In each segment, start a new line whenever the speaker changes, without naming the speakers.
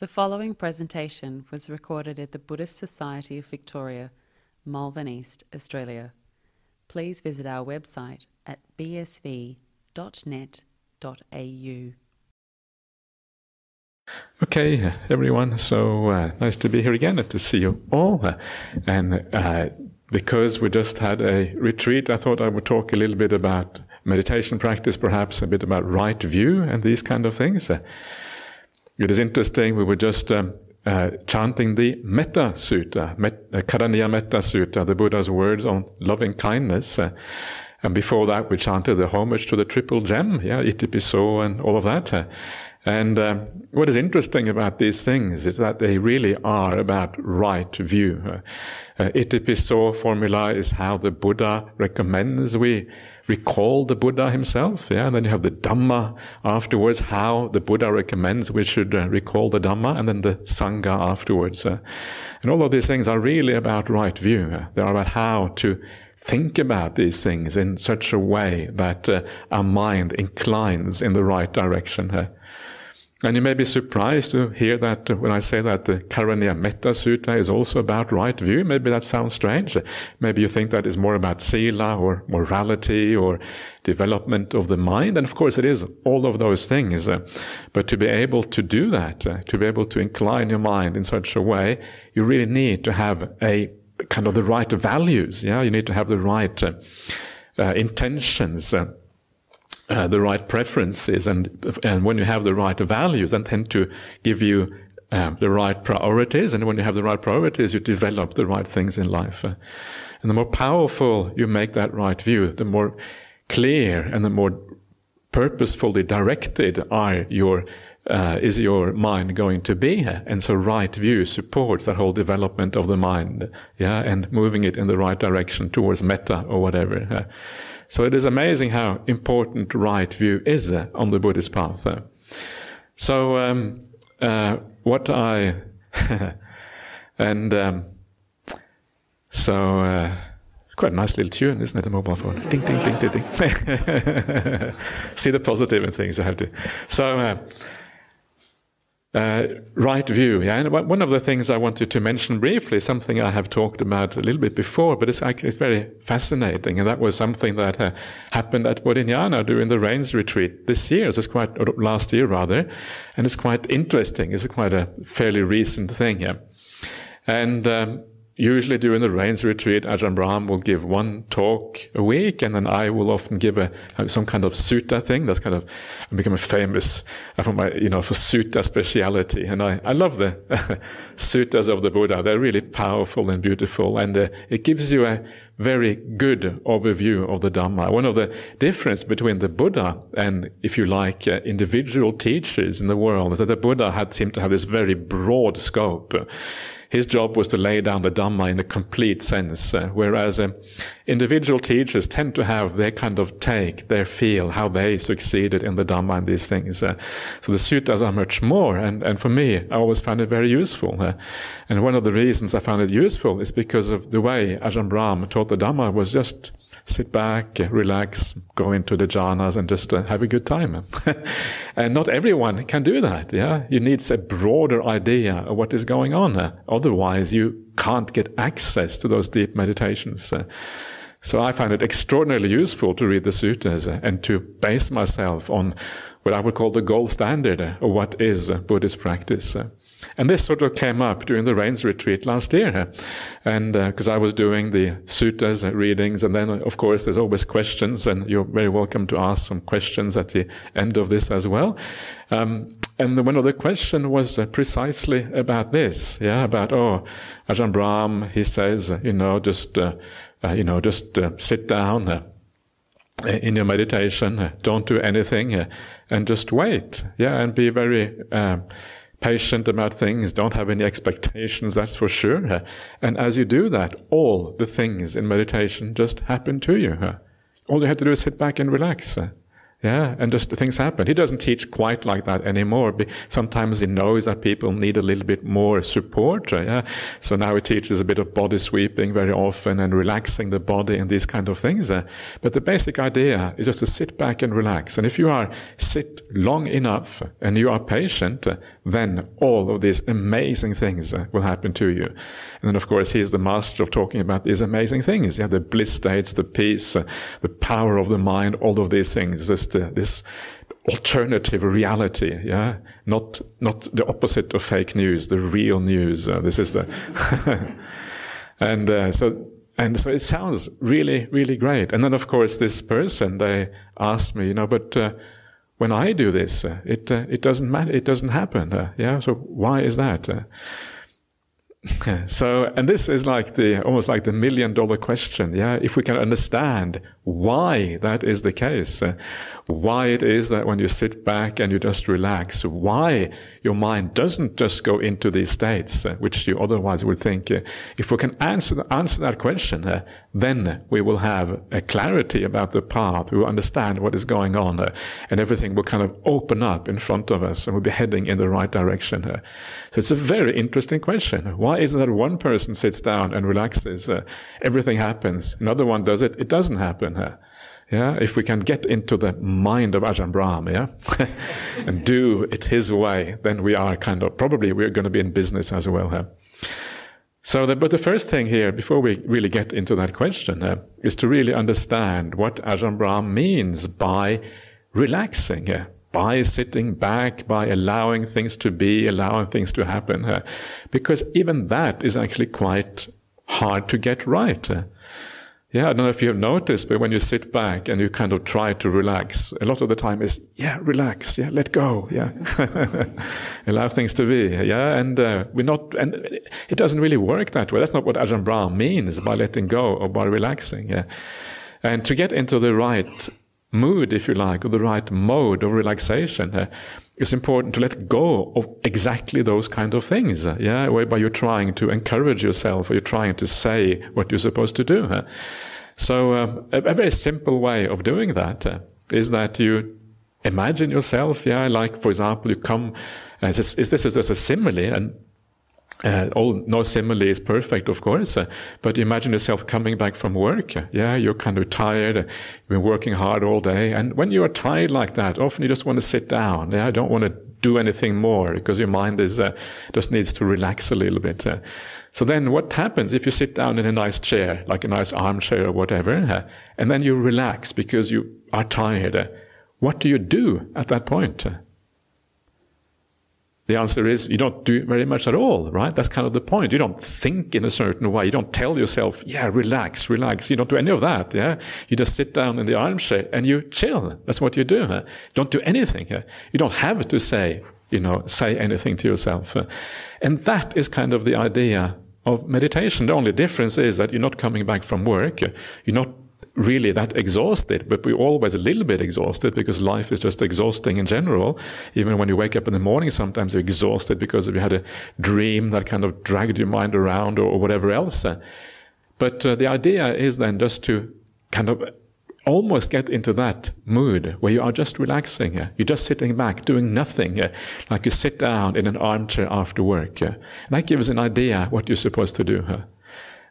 The following presentation was recorded at the Buddhist Society of Victoria, Malvern East, Australia. Please visit our website at bsv.net.au.
Okay, everyone. So uh, nice to be here again and to see you all. And uh, because we just had a retreat, I thought I would talk a little bit about meditation practice, perhaps a bit about right view and these kind of things. It is interesting. We were just um, uh, chanting the Metta Sutta, Met, uh, Karaniya Metta Sutta, the Buddha's words on loving kindness. Uh, and before that, we chanted the homage to the triple gem, yeah, Itipiso and all of that. Uh, and um, what is interesting about these things is that they really are about right view. Uh, uh, Itipiso formula is how the Buddha recommends we recall the Buddha himself. Yeah, and then you have the Dhamma afterwards, how the Buddha recommends we should uh, recall the Dhamma, and then the Sangha afterwards. Uh, and all of these things are really about right view. Uh, they are about how to think about these things in such a way that uh, our mind inclines in the right direction. Uh, and you may be surprised to hear that when I say that the Karaniya Metta Sutta is also about right view. Maybe that sounds strange. Maybe you think that is more about sila or morality or development of the mind. And of course it is all of those things. Uh, but to be able to do that, uh, to be able to incline your mind in such a way, you really need to have a kind of the right values. Yeah. You need to have the right uh, uh intentions. Uh, the right preferences and and when you have the right values and tend to give you uh, the right priorities and when you have the right priorities you develop the right things in life. Uh, and the more powerful you make that right view the more clear and the more purposefully directed are your uh, is your mind going to be. And so right view supports that whole development of the mind yeah and moving it in the right direction towards metta or whatever so it is amazing how important right view is on the Buddhist path. So um, uh, what I and um, so uh, it's quite a nice little tune, isn't it? A mobile phone, ding ding ding ding ding. See the positive in things. I have to. So uh, uh, right view. Yeah, and one of the things I wanted to mention briefly, something I have talked about a little bit before, but it's, it's very fascinating, and that was something that uh, happened at Bodhinyana during the Rains retreat this year. So it's quite last year rather, and it's quite interesting. It's quite a fairly recent thing. Yeah, and um, usually during the rains retreat, Ajahn Brahm will give one talk a week, and then I will often give a, some kind of sutta thing. That's kind of I'm becoming famous for my, you know, for sutta speciality, and I, I love the suttas of the Buddha. They're really powerful and beautiful, and uh, it gives you a very good overview of the Dhamma. One of the difference between the Buddha and, if you like, uh, individual teachers in the world is that the Buddha had seemed to have this very broad scope his job was to lay down the Dhamma in a complete sense, uh, whereas uh, individual teachers tend to have their kind of take, their feel, how they succeeded in the Dhamma and these things. Uh, so the suttas are much more, and, and for me, I always found it very useful. Uh, and one of the reasons I found it useful is because of the way Ajahn Brahm taught the Dhamma was just sit back, relax, go into the jhanas and just uh, have a good time. and not everyone can do that. Yeah. You need a broader idea of what is going on. Uh, otherwise you can't get access to those deep meditations. Uh, so I find it extraordinarily useful to read the suttas uh, and to base myself on what I would call the gold standard of what is Buddhist practice. And this sort of came up during the Rains retreat last year. And because uh, I was doing the suttas readings, and then, of course, there's always questions, and you're very welcome to ask some questions at the end of this as well. Um, and one of the questions was uh, precisely about this, yeah, about, oh, Ajahn Brahm, he says, you know, just, uh, uh you know, just uh, sit down uh, in your meditation, don't do anything, and just wait, yeah, and be very, patient about things, don't have any expectations, that's for sure. And as you do that, all the things in meditation just happen to you. All you have to do is sit back and relax. Yeah, and just things happen. He doesn't teach quite like that anymore. Sometimes he knows that people need a little bit more support. Yeah, so now he teaches a bit of body sweeping very often and relaxing the body and these kind of things. But the basic idea is just to sit back and relax. And if you are sit long enough and you are patient, then all of these amazing things uh, will happen to you. And then, of course, he's the master of talking about these amazing things. Yeah, the bliss states, the peace, uh, the power of the mind, all of these things. This, this alternative reality. Yeah, not not the opposite of fake news, the real news. Uh, this is the, and uh, so and so it sounds really really great. And then, of course, this person they asked me, you know, but uh, when I do this, uh, it uh, it doesn't matter. It doesn't happen. Uh, yeah. So why is that? Uh, so, and this is like the almost like the million dollar question. Yeah. If we can understand why that is the case, uh, why it is that when you sit back and you just relax, why your mind doesn't just go into these states, uh, which you otherwise would think. Uh, if we can answer, answer that question, uh, then we will have a clarity about the path. We will understand what is going on, uh, and everything will kind of open up in front of us, and we'll be heading in the right direction. Uh. so it's a very interesting question. Why is it that one person sits down and relaxes, uh, everything happens, another one does it, it doesn't happen? Yeah, if we can get into the mind of Ajahn Brahm, yeah, and do it his way, then we are kind of probably we're going to be in business as well. Huh? So, the, but the first thing here, before we really get into that question, uh, is to really understand what Ajahn Brahm means by relaxing, uh, by sitting back, by allowing things to be, allowing things to happen, uh, because even that is actually quite hard to get right. Yeah, I don't know if you have noticed, but when you sit back and you kind of try to relax, a lot of the time is, yeah, relax, yeah, let go, yeah, allow things to be, yeah, and uh, we're not, and it doesn't really work that way. That's not what Ajahn Brahm means by letting go or by relaxing, yeah. And to get into the right mood, if you like, or the right mode of relaxation, uh, it's important to let go of exactly those kind of things, uh, yeah, whereby you're trying to encourage yourself or you're trying to say what you're supposed to do. Uh. So, uh, a, a, very simple way of doing that uh, is that you imagine yourself, yeah, like, for example, you come, uh, is, this is just a simile, and uh, all no simile is perfect, of course, uh, but imagine yourself coming back from work. Yeah, you're kind of tired. Uh, you've been working hard all day, and when you are tired like that, often you just want to sit down. Yeah, I don't want to do anything more because your mind is uh, just needs to relax a little bit. Uh. so then, what happens if you sit down in a nice chair, like a nice armchair or whatever, uh, and then you relax because you are tired? what do you do at that point? The answer is you don't do very much at all, right? That's kind of the point. You don't think in a certain way. You don't tell yourself, yeah, relax, relax. You don't do any of that, yeah? You just sit down in the armchair and you chill. That's what you do. Huh? Don't do anything. Huh? You don't have to say, you know, say anything to yourself. Huh? And that is kind of the idea of meditation. The only difference is that you're not coming back from work. You're not really that exhausted, but we're always a little bit exhausted because life is just exhausting in general. Even when you wake up in the morning, sometimes you're exhausted because you had a dream that kind of dragged your mind around or, or whatever else. But uh, the idea is then just to kind of almost get into that mood where you are just relaxing. You're just sitting back, doing nothing, like you sit down in an armchair after work. And that gives an idea what you're supposed to do.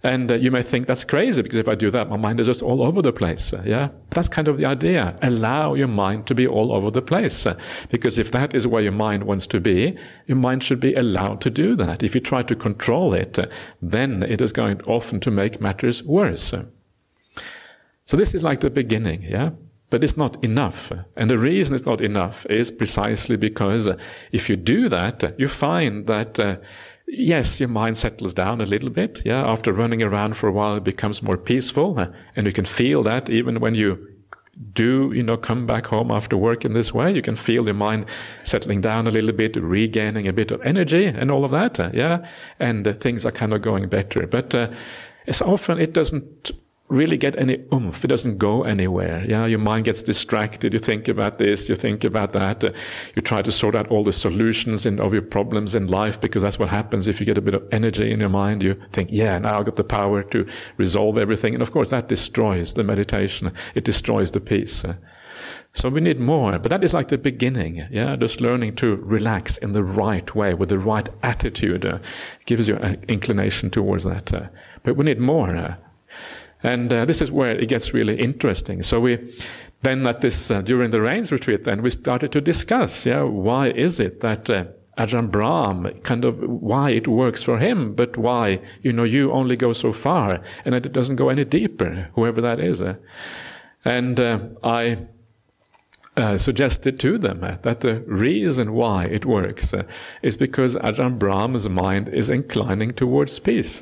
And uh, you may think that's crazy because if I do that, my mind is just all over the place. Uh, yeah, that's kind of the idea. Allow your mind to be all over the place, uh, because if that is where your mind wants to be, your mind should be allowed to do that. If you try to control it, uh, then it is going often to make matters worse. So this is like the beginning. Yeah. But it's not enough. And the reason it's not enough is precisely because if you do that, you find that yes, your mind settles down a little bit. Yeah, after running around for a while, it becomes more peaceful, uh, and you can feel that even when you do, you know, come back home after work in this way, you can feel your mind settling down a little bit, regaining a bit of energy, and all of that. Uh, yeah, and uh, things are kind of going better. But uh, as often it doesn't really get any oomph. It doesn't go anywhere. Yeah, your mind gets distracted. You think about this, you think about that. Uh, you try to sort out all the solutions of your problems in life because that's what happens if you get a bit of energy in your mind. You think, yeah, now I've got the power to resolve everything. And of course, that destroys the meditation. It destroys the peace. Uh, so we need more, but that is like the beginning, yeah. Just learning to relax in the right way with the right attitude uh, gives you an inclination towards that. Uh, but we need more. Uh, and uh, this is where it gets really interesting. So we then at this uh, during the rains retreat, then we started to discuss, yeah, why is it that uh, Ajahn Brahm, kind of why it works for him, but why, you know, you only go so far and it doesn't go any deeper, whoever that is. Uh. And uh, I uh, suggested to them uh, that the reason why it works uh, is because Ajahn Brahm's mind is inclining towards peace.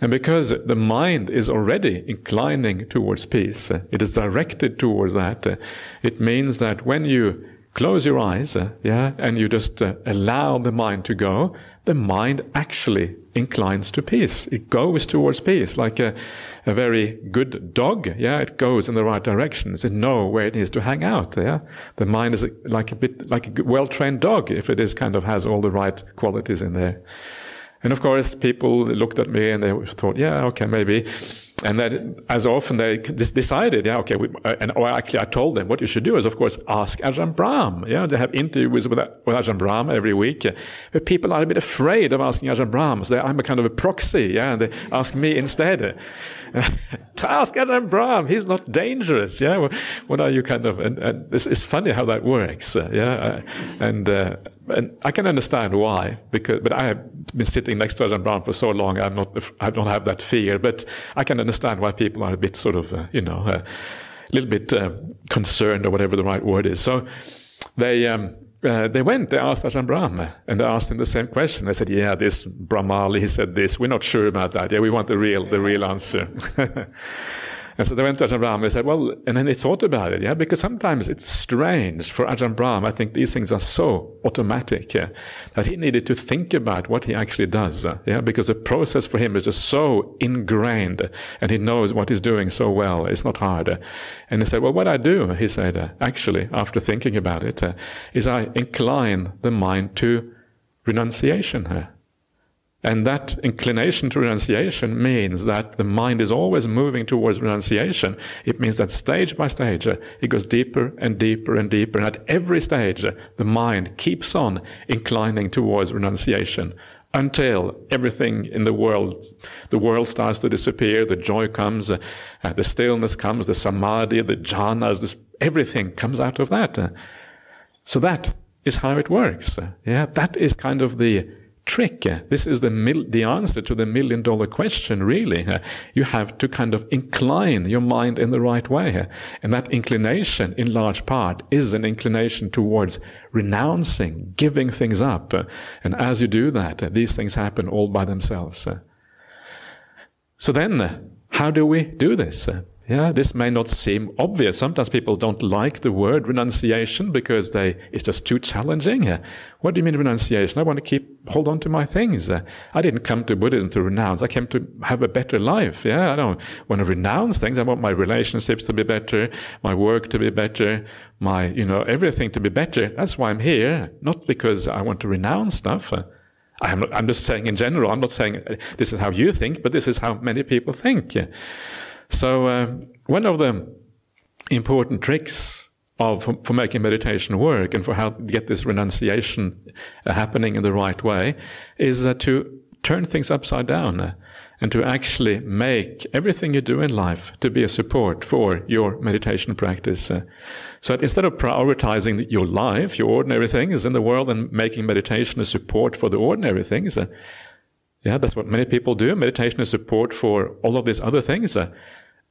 And because the mind is already inclining towards peace, it is directed towards that, it means that when you close your eyes, yeah, and you just uh, allow the mind to go, the mind actually inclines to peace. It goes towards peace, like a, a very good dog. Yeah, it goes in the right direction. It knows where it needs to hang out. Yeah, the mind is like a bit like a well-trained dog if it is kind of has all the right qualities in there. And of course, people looked at me and they thought, yeah, okay, maybe and then as often they decided, yeah, okay, we, uh, and or actually I told them what you should do is, of course, ask Ajahn Brahm. Yeah, they have interviews with, with Ajahn Brahm every week. But people are a bit afraid of asking Ajahn Brahm, so I'm a kind of a proxy, yeah, and they ask me instead. to ask Ajahn Brahm, he's not dangerous, yeah. What are you kind of, and, and it's, funny how that works, uh, yeah, uh, and, uh, and I can understand why, because but I have been sitting next to Ajahn Brahm for so long, I'm not, I don't have that fear. But I can understand why people are a bit sort of, uh, you know, uh, a little bit uh, concerned or whatever the right word is. So they. Um, uh, they went, they asked Ajahn Brahm, and they asked him the same question. They said, yeah, this Brahmali, he said this. We're not sure about that. Yeah, we want the real, the real answer. And so they went to Ajahn Brahm and they said, well, and then they thought about it, yeah, because sometimes it's strange for Ajahn Brahm. I think these things are so automatic, yeah, that he needed to think about what he actually does, uh, yeah, because the process for him is just so ingrained and he knows what he's doing so well. It's not hard. And he said, well, what I do, he said, uh, actually, after thinking about it, uh, is I incline the mind to renunciation. And that inclination to renunciation means that the mind is always moving towards renunciation. It means that stage by stage, it goes deeper and deeper and deeper. And at every stage, the mind keeps on inclining towards renunciation until everything in the world, the world starts to disappear, the joy comes, uh, the stillness comes, the samadhi, the jhanas, this, everything comes out of that. So that is how it works. Yeah, that is kind of the trick. This is the mil- the answer to the million dollar question, really. You have to kind of incline your mind in the right way. And that inclination, in large part, is an inclination towards renouncing, giving things up. And as you do that, these things happen all by themselves. So then, how do we do this? Yeah, this may not seem obvious. Sometimes people don't like the word renunciation because they it's just too challenging. Uh, what do you mean renunciation? I want to keep hold on to my things. Uh, I didn't come to Buddhism to renounce. I came to have a better life. Yeah, I don't want to renounce things. I want my relationships to be better, my work to be better, my you know everything to be better. That's why I'm here, not because I want to renounce stuff. Uh, I'm, not, I'm just saying in general. I'm not saying this is how you think, but this is how many people think. So uh, one of the important tricks of for, for, making meditation work and for how to get this renunciation uh, happening in the right way is uh, to turn things upside down uh, and to actually make everything you do in life to be a support for your meditation practice. Uh, so instead of prioritizing your life, your ordinary things in the world, and making meditation a support for the ordinary things, uh, yeah, that's what many people do. Meditation is support for all of these other things.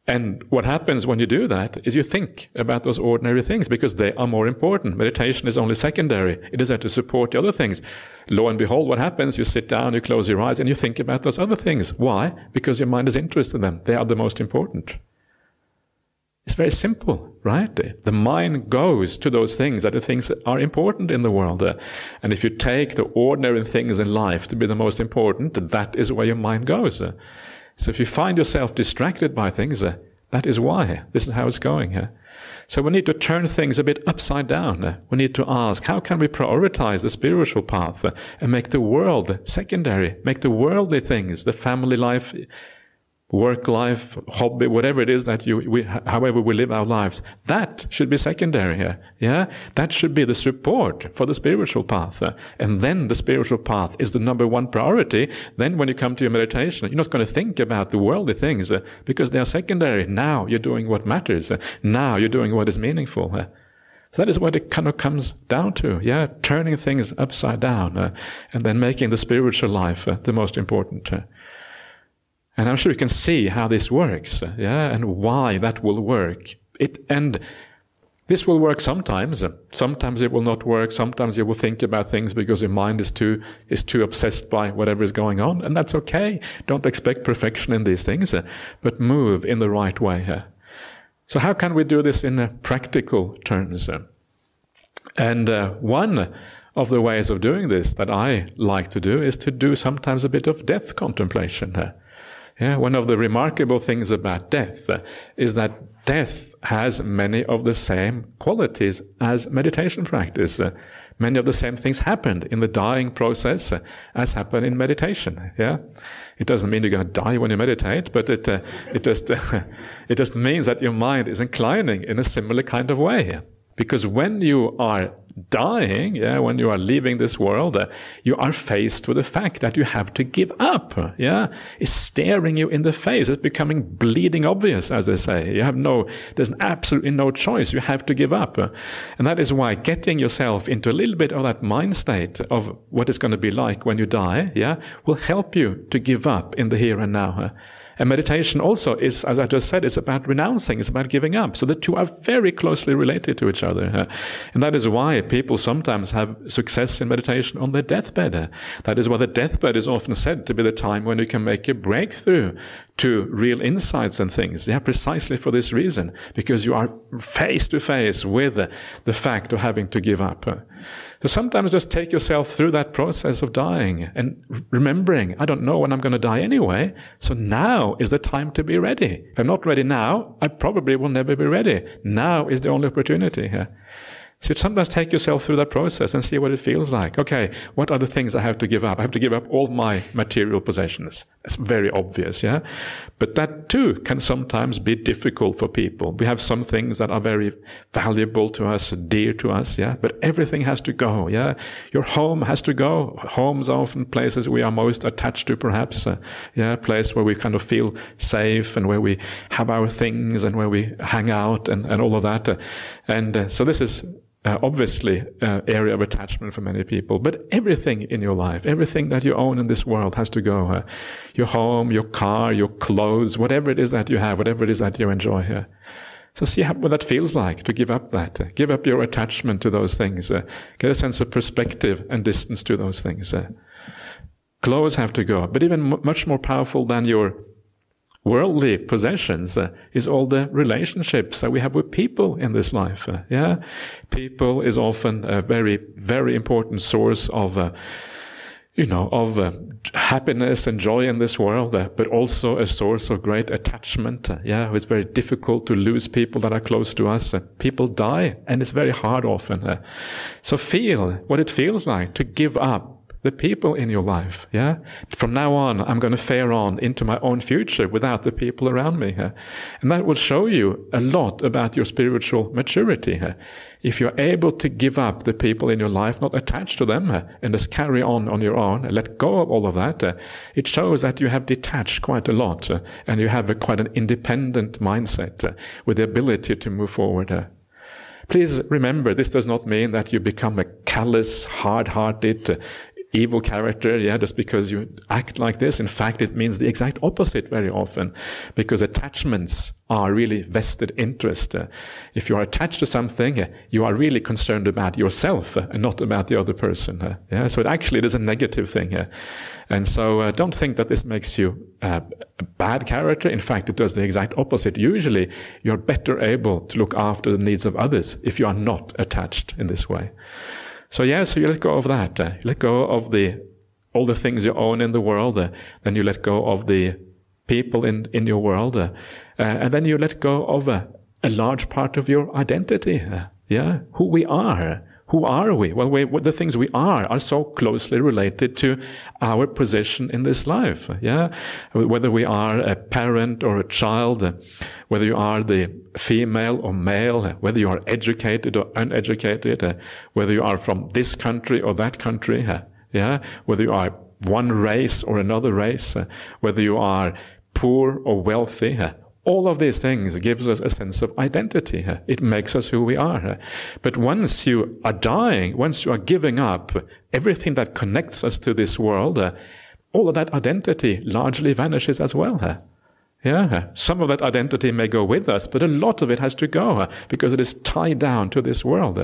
And what happens when you do that is you think about those ordinary things because they are more important. Meditation is only secondary. It is there to support the other things. Lo and behold, what happens? You sit down, you close your eyes, and you think about those other things. Why? Because your mind is interested in them. They are the most important. It's very simple, right? The mind goes to those things that things that are important in the world. And if you take the ordinary things in life to be the most important, that is where your mind goes. So if you find yourself distracted by things, uh, that is why. This is how it's going. Uh. So we need to turn things a bit upside down. Uh. We need to ask, how can we prioritize the spiritual path and make the world secondary, make the worldly things, the family life, work life, hobby, whatever it is that you, we, however we live our lives, that should be secondary here. Yeah? That should be the support for the spiritual path. And then the spiritual path is the number one priority. Then when you come to your meditation, you're not going to think about the worldly things uh, because they are secondary. Now you're doing what matters. Uh, now you're doing what is meaningful. Uh. So that is what it kind of comes down to, yeah, turning things upside down uh, and then making the spiritual life uh, the most important. Uh. And I'm sure you can see how this works, uh, yeah, and why that will work. It and this will work sometimes. Sometimes it will not work. Sometimes you will think about things because your mind is too is too obsessed by whatever is going on, and that's okay. Don't expect perfection in these things, but move in the right way. So how can we do this in practical terms? And uh, one of the ways of doing this that I like to do is to do sometimes a bit of death contemplation. Yeah, one of the remarkable things about death is that death has many of the same qualities as meditation practice. Uh, many of the same things happened in the dying process uh, as happen in meditation. Yeah, it doesn't mean you're going to die when you meditate, but it uh, it just it just means that your mind is inclining in a similar kind of way. Because when you are dying, yeah, when you are leaving this world, uh, you are faced with the fact that you have to give up. Yeah, it's staring you in the face. It's becoming bleeding obvious, as they say. You have no, there's absolutely no choice. You have to give up, and that is why getting yourself into a little bit of that mind state of what it's going to be like when you die, yeah, will help you to give up in the here and now. And meditation also is, as I just said, it's about renouncing, it's about giving up. So the two are very closely related to each other. And that is why people sometimes have success in meditation on their deathbed. That is why the deathbed is often said to be the time when you can make a breakthrough to real insights and things. Yeah, precisely for this reason, because you are face to face with the fact of having to give up. So sometimes just take yourself through that process of dying and remembering, I don't know when I'm going to die anyway. So now is the time to be ready. If I'm not ready now, I probably will never be ready. Now is the only opportunity here. So sometimes take yourself through that process and see what it feels like. Okay, what are the things I have to give up? I have to give up all my material possessions. That's very obvious, yeah? But that too can sometimes be difficult for people. We have some things that are very valuable to us, dear to us, yeah? But everything has to go, yeah? Your home has to go. Homes are often places we are most attached to, perhaps, uh, yeah? Place where we kind of feel safe and where we have our things and where we hang out and, and all of that. Uh, and uh, so this is uh, obviously uh, area of attachment for many people but everything in your life everything that you own in this world has to go uh, your home your car your clothes whatever it is that you have whatever it is that you enjoy here so see how, what that feels like to give up that uh, give up your attachment to those things uh, get a sense of perspective and distance to those things uh. clothes have to go but even much more powerful than your worldly possessions uh, is all the relationships that we have with people in this life. Uh, yeah, people is often a very, very important source of, uh, you know, of uh, happiness and joy in this world, uh, but also a source of great attachment. Uh, yeah, it's very difficult to lose people that are close to us. people die, and it's very hard often. so feel what it feels like to give up the people in your life. Yeah. From now on, I'm going to fare on into my own future without the people around me. Yeah? And that will show you a lot about your spiritual maturity. Yeah? If you're able to give up the people in your life, not attached to them, and just carry on on your own, let go of all of that, it shows that you have detached quite a lot, and you have a, quite an independent mindset with the ability to move forward. Please remember, this does not mean that you become a callous, hard-hearted, evil character, yeah, just because you act like this. In fact, it means the exact opposite very often, because attachments are really vested interest. Uh, if you are attached to something, uh, you are really concerned about yourself uh, and not about the other person. Uh, yeah, so it actually it is a negative thing. Uh, and so uh, don't think that this makes you a bad character. In fact, it does the exact opposite. Usually, you're better able to look after the needs of others if you are not attached in this way. So yeah, so you let go of that. Uh, you let go of the all the things you own in the world. Uh, then you let go of the people in in your world, uh, uh and then you let go of a large part of your identity. Uh, yeah, who we are. Who are we? Well, we, the things we are are so closely related to our position in this life. Yeah, whether we are a parent or a child, whether you are the female or male, whether you are educated or uneducated, whether you are from this country or that country. Yeah, whether you are one race or another race, whether you are poor or wealthy, All of these things gives us a sense of identity. It makes us who we are. But once you are dying, once you are giving up everything that connects us to this world, all of that identity largely vanishes as well. Yeah, some of that identity may go with us, but a lot of it has to go because it is tied down to this world.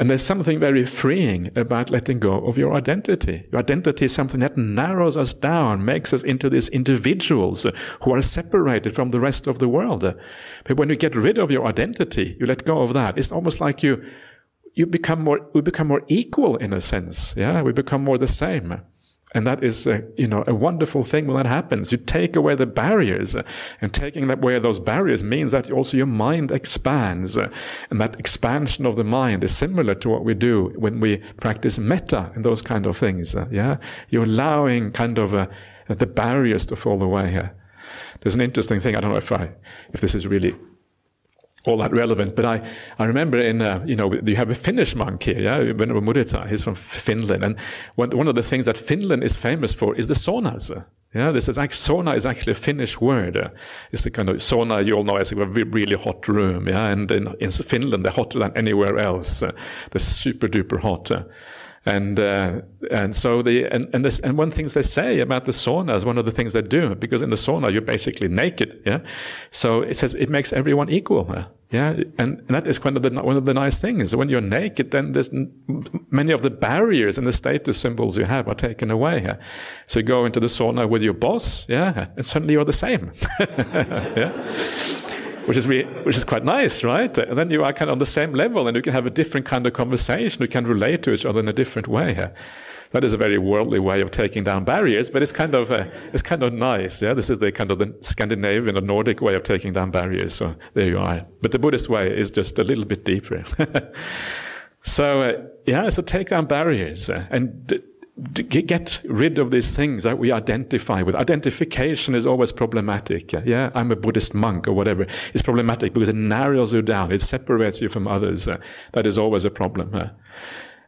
And there's something very freeing about letting go of your identity. Your identity is something that narrows us down, makes us into these individuals who are separated from the rest of the world. But when you get rid of your identity, you let go of that. It's almost like you, you become more, we become more equal in a sense. Yeah, we become more the same. And that is, a, you know, a wonderful thing when that happens. You take away the barriers, uh, and taking away those barriers means that also your mind expands, uh, and that expansion of the mind is similar to what we do when we practice metta and those kind of things. Yeah, you're allowing kind of uh, the barriers to fall away. There's an interesting thing. I don't know if I, if this is really all that relevant. But I, I remember in, uh, you know, you have a Finnish monk here, yeah, Venerable Mudita, he's from Finland. And one, one of the things that Finland is famous for is the saunas. Yeah, this is actually, sauna is actually a Finnish word. It's the kind of sauna you all know as a really hot room. Yeah, and in, in Finland, they're hotter than anywhere else. Uh, they're super duper hot. And uh, and so the and and, this, and one things they say about the sauna is one of the things they do because in the sauna you're basically naked, yeah. So it says it makes everyone equal, yeah. And, and that is kind of the, one of the nice things. When you're naked, then there's many of the barriers and the status symbols you have are taken away. So you go into the sauna with your boss, yeah, and suddenly you're the same, yeah which is really, which is quite nice, right? And then you are kind of on the same level, and you can have a different kind of conversation. You can relate to each other in a different way. That is a very worldly way of taking down barriers, but it's kind of uh, it's kind of nice. Yeah, this is the kind of the Scandinavian or Nordic way of taking down barriers. So there you are. But the Buddhist way is just a little bit deeper. so uh, yeah, so take down barriers uh, and get rid of these things that we identify with. Identification is always problematic. Yeah, I'm a Buddhist monk or whatever. It's problematic because it narrows you down. It separates you from others. Uh, that is always a problem.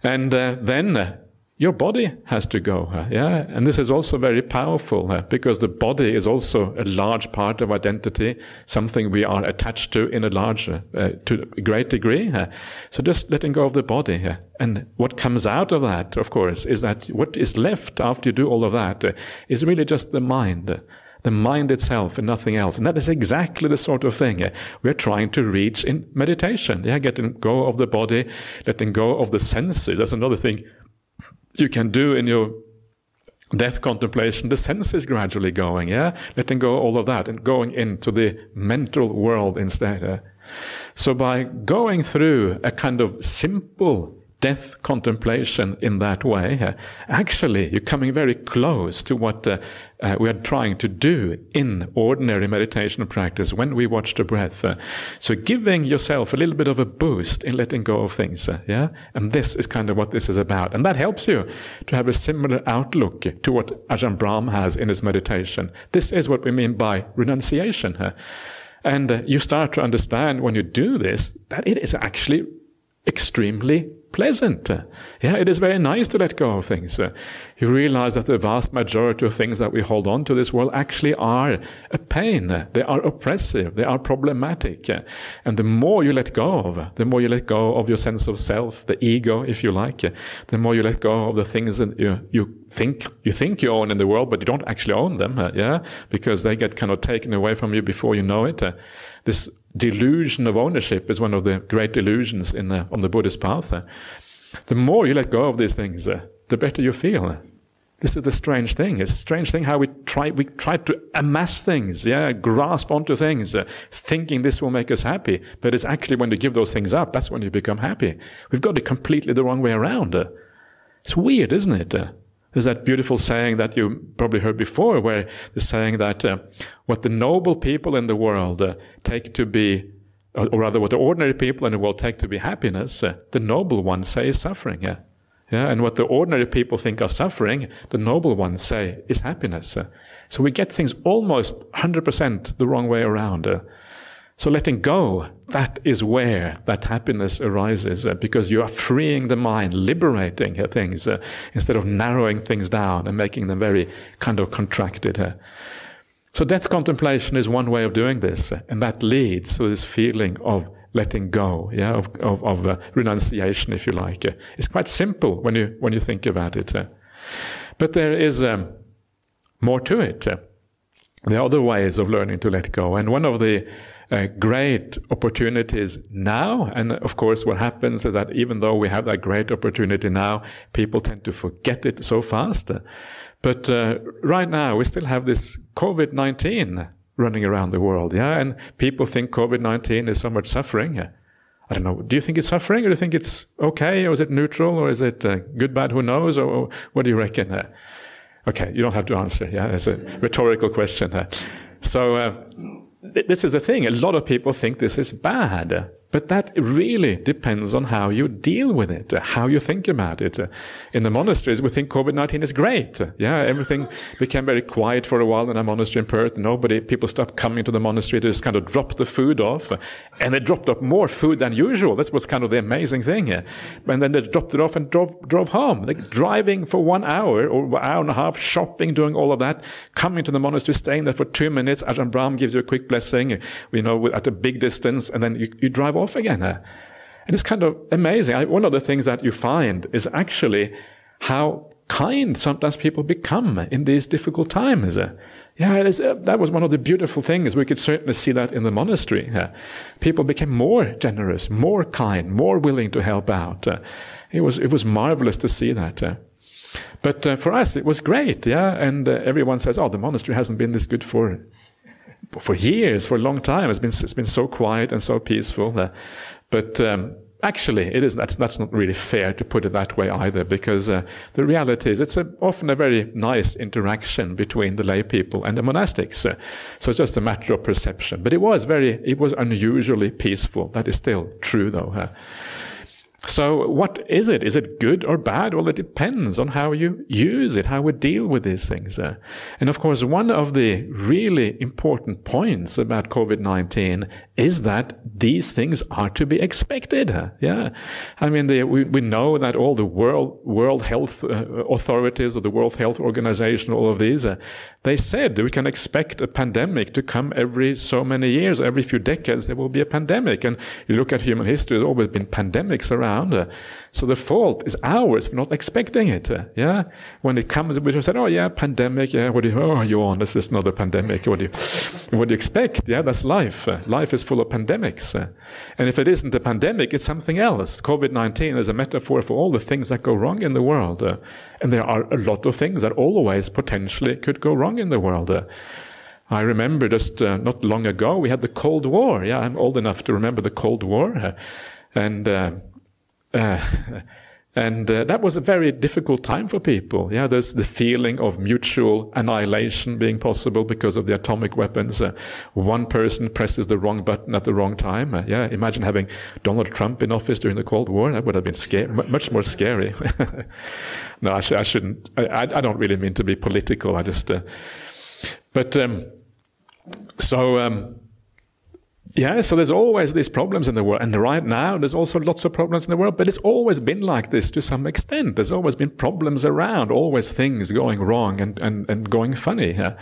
And uh, then uh, your body has to go. Uh, yeah, and this is also very powerful uh, because the body is also a large part of identity, something we are attached to in a large, uh, to a great degree. Uh. so just letting go of the body, uh, and what comes out of that, of course, is that what is left after you do all of that uh, is really just the mind the mind itself and nothing else. And that is exactly the sort of thing we're trying to reach in meditation. Yeah, getting go of the body, letting go of the senses. That's another thing you can do in your death contemplation, the senses gradually going, yeah, letting go all of that and going into the mental world instead. Uh. So by going through a kind of simple death contemplation in that way, uh, actually you're coming very close to what uh, uh, we are trying to do in ordinary meditation practice when we watch the breath. Uh, so giving yourself a little bit of a boost in letting go of things, uh, yeah? And this is kind of what this is about. And that helps you to have a similar outlook to what Ajahn Brahm has in his meditation. This is what we mean by renunciation. And uh, you start to understand when you do this that it is actually extremely pleasant. Yeah, it is very nice to let go of things. Uh, you realize that the vast majority of things that we hold on to this world actually are a pain. They are oppressive. They are problematic. Uh, and the more you let go of, the more you let go of your sense of self, the ego, if you like, uh, the more you let go of the things that you, you think you think you own in the world, but you don't actually own them. Yeah, because they get kind of taken away from you before you know it. This delusion of ownership is one of the great delusions in on the Buddhist path. the more you let go of these things, uh, the better you feel. This is the strange thing. It's a strange thing how we try we try to amass things, yeah, grasp onto things, uh, thinking this will make us happy. But it's actually when you give those things up, that's when you become happy. We've got it completely the wrong way around. Uh, it's weird, isn't it? Uh, there's that beautiful saying that you probably heard before, where the saying that uh, what the noble people in the world uh, take to be, or rather, what the ordinary people in the world take to be happiness, uh, the noble ones say is suffering. Yeah, yeah, and what the ordinary people think are suffering, the noble ones say is happiness. Uh. so we get things almost 100% the wrong way around. Uh. So letting go, that is where that happiness arises uh, because you are freeing the mind, liberating uh, things uh, instead of narrowing things down and making them very kind of contracted. Uh. So death contemplation is one way of doing this, and that leads to this feeling of letting go, yeah, of of, of uh, renunciation, if you like. Uh, it's quite simple when you when you think about it, uh. but there is um, more to it. Uh. There are other ways of learning to let go, and one of the uh, great opportunities now. And of course, what happens is that even though we have that great opportunity now, people tend to forget it so fast. But uh, right now, we still have this COVID 19 running around the world. Yeah. And people think COVID 19 is so much suffering. I don't know. Do you think it's suffering or do you think it's okay? Or is it neutral or is it uh, good, bad? Who knows? Or, what do you reckon? Uh, okay. You don't have to answer. Yeah. It's a rhetorical question. So, this is the thing. A lot of people think this is bad. But that really depends on how you deal with it, how you think about it. In the monasteries, we think COVID-19 is great. Yeah, everything became very quiet for a while in a monastery in Perth. Nobody, people stopped coming to the monastery. They just kind of dropped the food off. And they dropped off more food than usual. That was kind of the amazing thing. And then they dropped it off and drove, drove home. Like driving for one hour or an hour and a half, shopping, doing all of that, coming to the monastery, staying there for two minutes. Ajahn Brahm gives you a quick blessing, you know, at a big distance, and then you, you drive off again. And it's kind of amazing. One of the things that you find is actually how kind sometimes people become in these difficult times. Yeah, uh, that was one of the beautiful things. We could certainly see that in the monastery. people became more generous, more kind, more willing to help out. Uh, it was it was marvelous to see that. Uh, but uh, for us, it was great. Yeah, and uh, everyone says, "Oh, the monastery hasn't been this good for for years, for a long time. It's been it's been so quiet and so peaceful. Uh, but um, actually, it is that's that's not really fair to put it that way either, because uh, the reality is it's a, often a very nice interaction between the lay people and the monastics. Uh, so it's just a matter of perception. But it was very it was unusually peaceful. That is still true, though. So, what is it? Is it good or bad? Well, it depends on how you use it, how we deal with these things. Uh, and of course, one of the really important points about COVID 19 is that these things are to be expected. Yeah. I mean, the, we, we know that all the World, World Health uh, authorities or the World Health Organization, all of these, uh, they said we can expect a pandemic to come every so many years, every few decades, there will be a pandemic. And you look at human history, there's always been pandemics around. Uh, so the fault is ours for not expecting it. Uh, yeah. When it comes, we just said, oh, yeah, pandemic. Yeah. What do you, oh, you on, this is another pandemic. What do you, what do you expect? Yeah, that's life. Uh, life is full of pandemics. Uh, and if it isn't a pandemic, it's something else. COVID 19 is a metaphor for all the things that go wrong in the world. Uh, and there are a lot of things that always potentially could go wrong in the world. Uh, I remember just uh, not long ago we had the Cold War. Yeah, I'm old enough to remember the Cold War, uh, and uh, and uh, that was a very difficult time for people. Yeah, there's the feeling of mutual annihilation being possible because of the atomic weapons. Uh, one person presses the wrong button at the wrong time. Uh, yeah, imagine having Donald Trump in office during the Cold War. That would have been scary, much more scary. no, I, sh- I shouldn't. I, I, don't really mean to be political. I just. Uh, but um, so. Um, yeah, so there's always these problems in the world. And right now, there's also lots of problems in the world, but it's always been like this to some extent. There's always been problems around, always things going wrong and, and, and going funny. Yeah?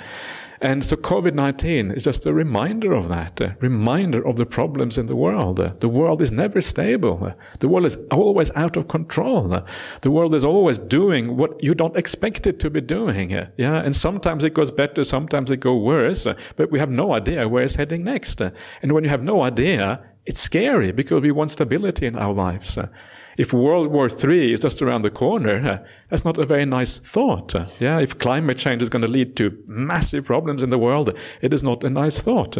And so COVID-19 is just a reminder of that, a reminder of the problems in the world. The world is never stable. The world is always out of control. The world is always doing what you don't expect it to be doing. Yeah. And sometimes it goes better, sometimes it goes worse, but we have no idea where it's heading next. And when you have no idea, it's scary because we want stability in our lives. If World War III is just around the corner, uh, that's not a very nice thought. Yeah, if climate change is going to lead to massive problems in the world, it is not a nice thought.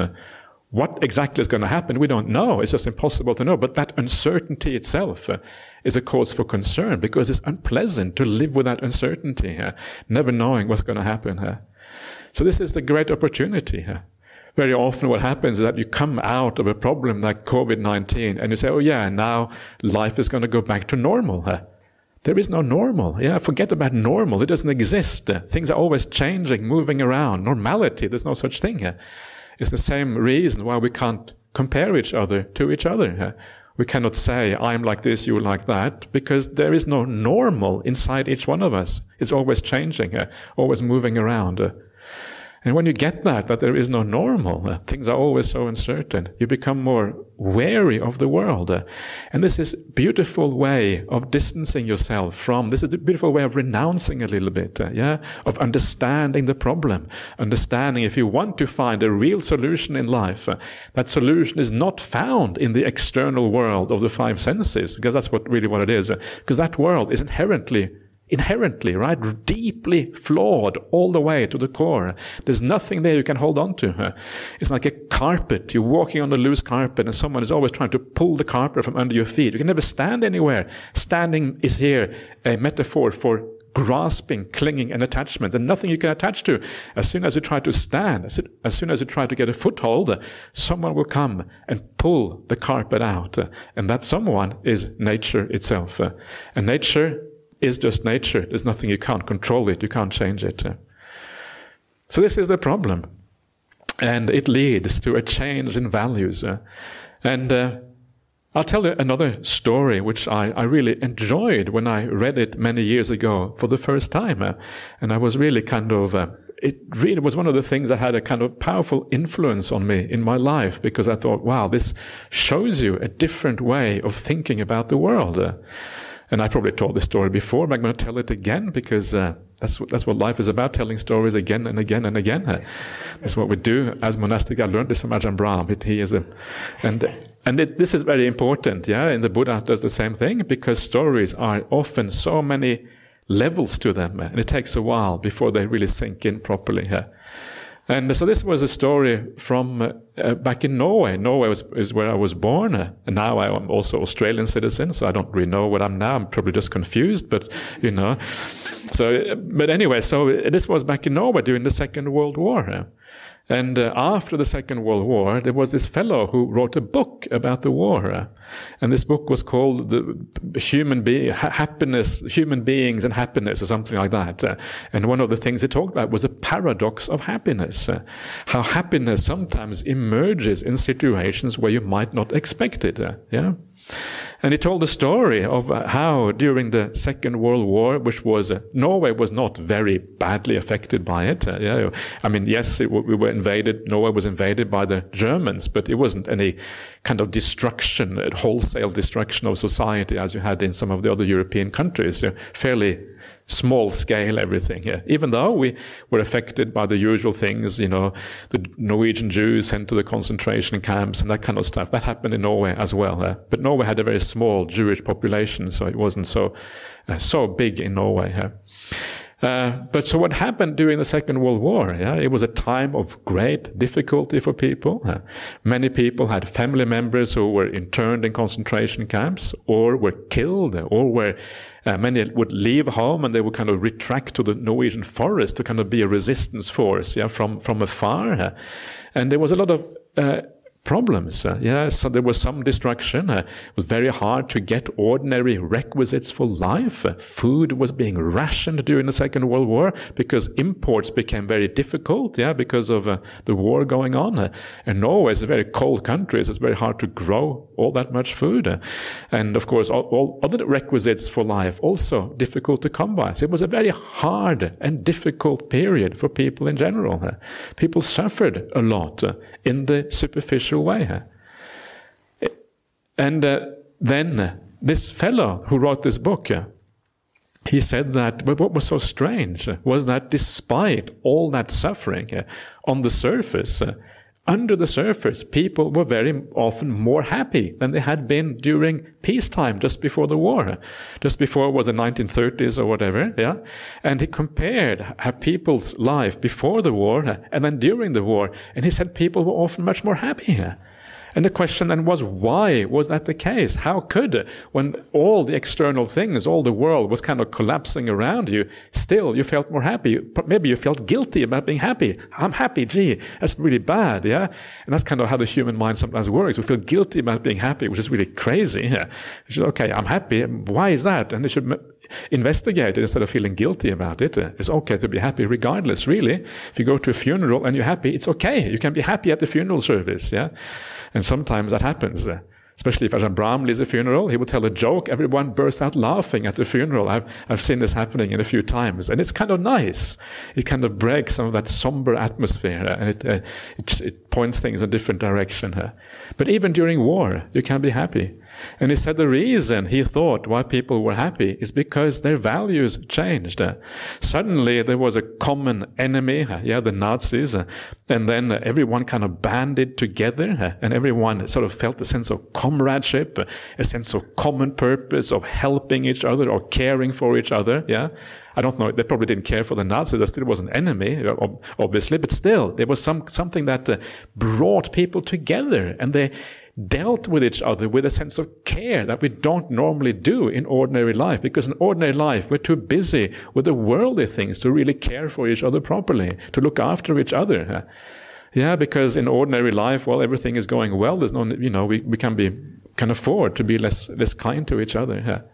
What exactly is going to happen, we don't know. It's just impossible to know. But that uncertainty itself uh, is a cause for concern because it's unpleasant to live with that uncertainty, uh, never knowing what's going to happen. So this is the great opportunity very often what happens is that you come out of a problem like COVID-19 and you say, oh yeah, now life is going to go back to normal. There is no normal. Yeah, forget about normal. It doesn't exist. Things are always changing, moving around. Normality, there's no such thing. It's the same reason why we can't compare each other to each other. We cannot say, I'm like this, you're like that, because there is no normal inside each one of us. It's always changing, always moving around. And when you get that, that there is no normal, uh, things are always so uncertain, you become more wary of the world. Uh, and this is beautiful way of distancing yourself from, this is a beautiful way of renouncing a little bit, uh, yeah? Of understanding the problem. Understanding if you want to find a real solution in life, uh, that solution is not found in the external world of the five senses, because that's what really what it is. Because uh, that world is inherently inherently, right? Deeply flawed all the way to the core. There's nothing there you can hold on to. It's like a carpet. You're walking on a loose carpet and someone is always trying to pull the carpet from under your feet. You can never stand anywhere. Standing is here a metaphor for grasping, clinging, and attachment, and nothing you can attach to. As soon as you try to stand, as, as soon as you try to get a foothold, someone will come and pull the carpet out. And that someone is nature itself. And nature is just nature. There's nothing you can't control it, you can't change it. So this is the problem. And it leads to a change in values. And uh, I'll tell you another story which I, I, really enjoyed when I read it many years ago for the first time. And I was really kind of, uh, it really was one of the things that had a kind of powerful influence on me in my life because I thought, wow, this shows you a different way of thinking about the world. And I probably told this story before, but I'm going to tell it again because uh, that's what, that's what life is about, telling stories again and again and again. Uh, that's what we do as monastic. I learned this from Ajahn Brahm. It, he is a, and and it, this is very important. Yeah, and the Buddha does the same thing because stories are often so many levels to them, and it takes a while before they really sink in properly. Yeah. And so this was a story from uh, back in Norway. Norway was, is where I was born. Uh, and now I am also Australian citizen, so I don't really know what I'm now. I'm probably just confused, but you know. So, but anyway, so this was back in Norway during the Second World War. And uh, after the Second World War, there was this fellow who wrote a book about the war. And this book was called the Human Be- Happiness, Human Beings and Happiness, or something like that. Uh, and one of the things he talked about was the paradox of happiness. Uh, how happiness sometimes emerges in situations where you might not expect it. Uh, yeah. And he told the story of uh, how during the Second World War, which was, uh, Norway was not very badly affected by it. Uh, yeah, I mean, yes, it, we were invaded, Norway was invaded by the Germans, but it wasn't any kind of destruction, wholesale destruction of society as you had in some of the other European countries. fairly small scale everything here. Even though we were affected by the usual things, you know, the Norwegian Jews sent to the concentration camps and that kind of stuff. That happened in Norway as well. Uh, but Norway had a very small Jewish population, so it wasn't so uh, so big in Norway. Uh. But so what happened during the Second World War? Yeah, it was a time of great difficulty for people. Uh, many people had family members who were interned in concentration camps or were killed or were uh, many would leave home and they would kind of retract to the Norwegian forest to kind of be a resistance force, yeah, from from afar. And there was a lot of uh, problems. Uh, yeah, so there was some destruction. Uh, it was very hard to get ordinary requisites for life. Uh, food was being rationed during the Second World War because imports became very difficult. Yeah, because of uh, the war going on. Uh, and Norway is a very cold country, so it's very hard to grow all that much food. Uh, and of course, all, all, other requisites for life also difficult to come by. So it was a very hard and difficult period for people in general. people suffered a lot in the superficial way. And uh, then uh, this fellow who wrote this book, uh, he said that, but what was so strange uh, was that despite all that suffering on the surface, under the surface, people were very often more happy than they had been during peacetime, just before the war, just before it was the 1930s or whatever. Yeah, and he compared people's life before the war and then during the war, and he said people were often much more happy. And the question then was, why was that the case? How could, when all the external things, all the world was kind of collapsing around you, still you felt more happy? Maybe you felt guilty about being happy. I'm happy, gee, that's really bad, yeah? And that's kind of how the human mind sometimes works. We feel guilty about being happy, which is really crazy. Yeah? okay, I'm happy. Why is that? And you should investigate it instead of feeling guilty about it. It's okay to be happy regardless, really. If you go to a funeral and you're happy, it's okay. You can be happy at the funeral service, yeah? And sometimes that happens. especially if Ajahn Brahm leads a funeral, he will tell a joke. Everyone bursts out laughing at the funeral. I've, I've seen this happening in a few times. And it's kind of nice. It kind of breaks some of that somber atmosphere and it, uh, it, it, points things in a different direction. Uh. But even during war, you can be happy. And he said the reason he thought why people were happy is because their values changed. Suddenly there was a common enemy, yeah, the Nazis, and then everyone kind of banded together and everyone sort of felt a sense of comradeship, a sense of common purpose, of helping each other or caring for each other, yeah. I don't know. They probably didn't care for the Nazis. There still was an enemy, obviously, but still, there was some something that uh, brought people together, and they dealt with each other with a sense of care that we don't normally do in ordinary life. Because in ordinary life, we're too busy with the worldly things to really care for each other properly, to look after each other. Yeah, because in ordinary life, well, everything is going well. There's no, you know, we, we can be, can afford to be less, less kind to each other.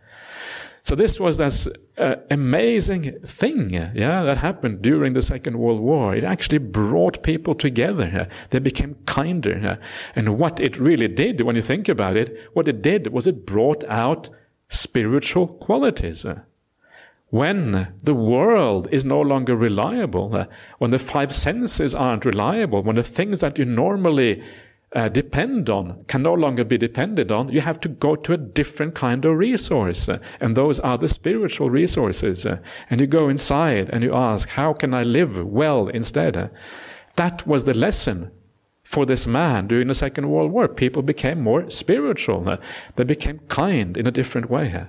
Yeah. So this was this uh, amazing thing, yeah, that happened during the Second World War. It actually brought people together. Yeah? They became kinder. Yeah? And what it really did, when you think about it, what it did was it brought out spiritual qualities. When the world is no longer reliable, when the five senses aren't reliable, when the things that you normally uh, depend on can no longer be depended on, you have to go to a different kind of resource. Uh, and those are the spiritual resources. Uh, and you go inside and you ask, how can I live well instead? Uh, that was the lesson for this man during the Second World War. People became more spiritual. They became kind in a different way.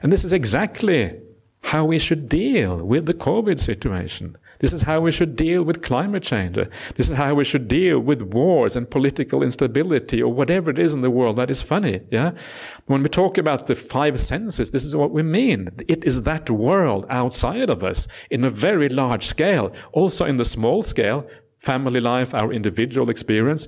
And this is exactly how we should deal with the COVID situation. This is how we should deal with climate change. This is how we should deal with wars and political instability or whatever it is in the world that is funny. Yeah. When we talk about the five senses, this is what we mean. It is that world outside of us in a very large scale, also in the small scale, family life, our individual experience,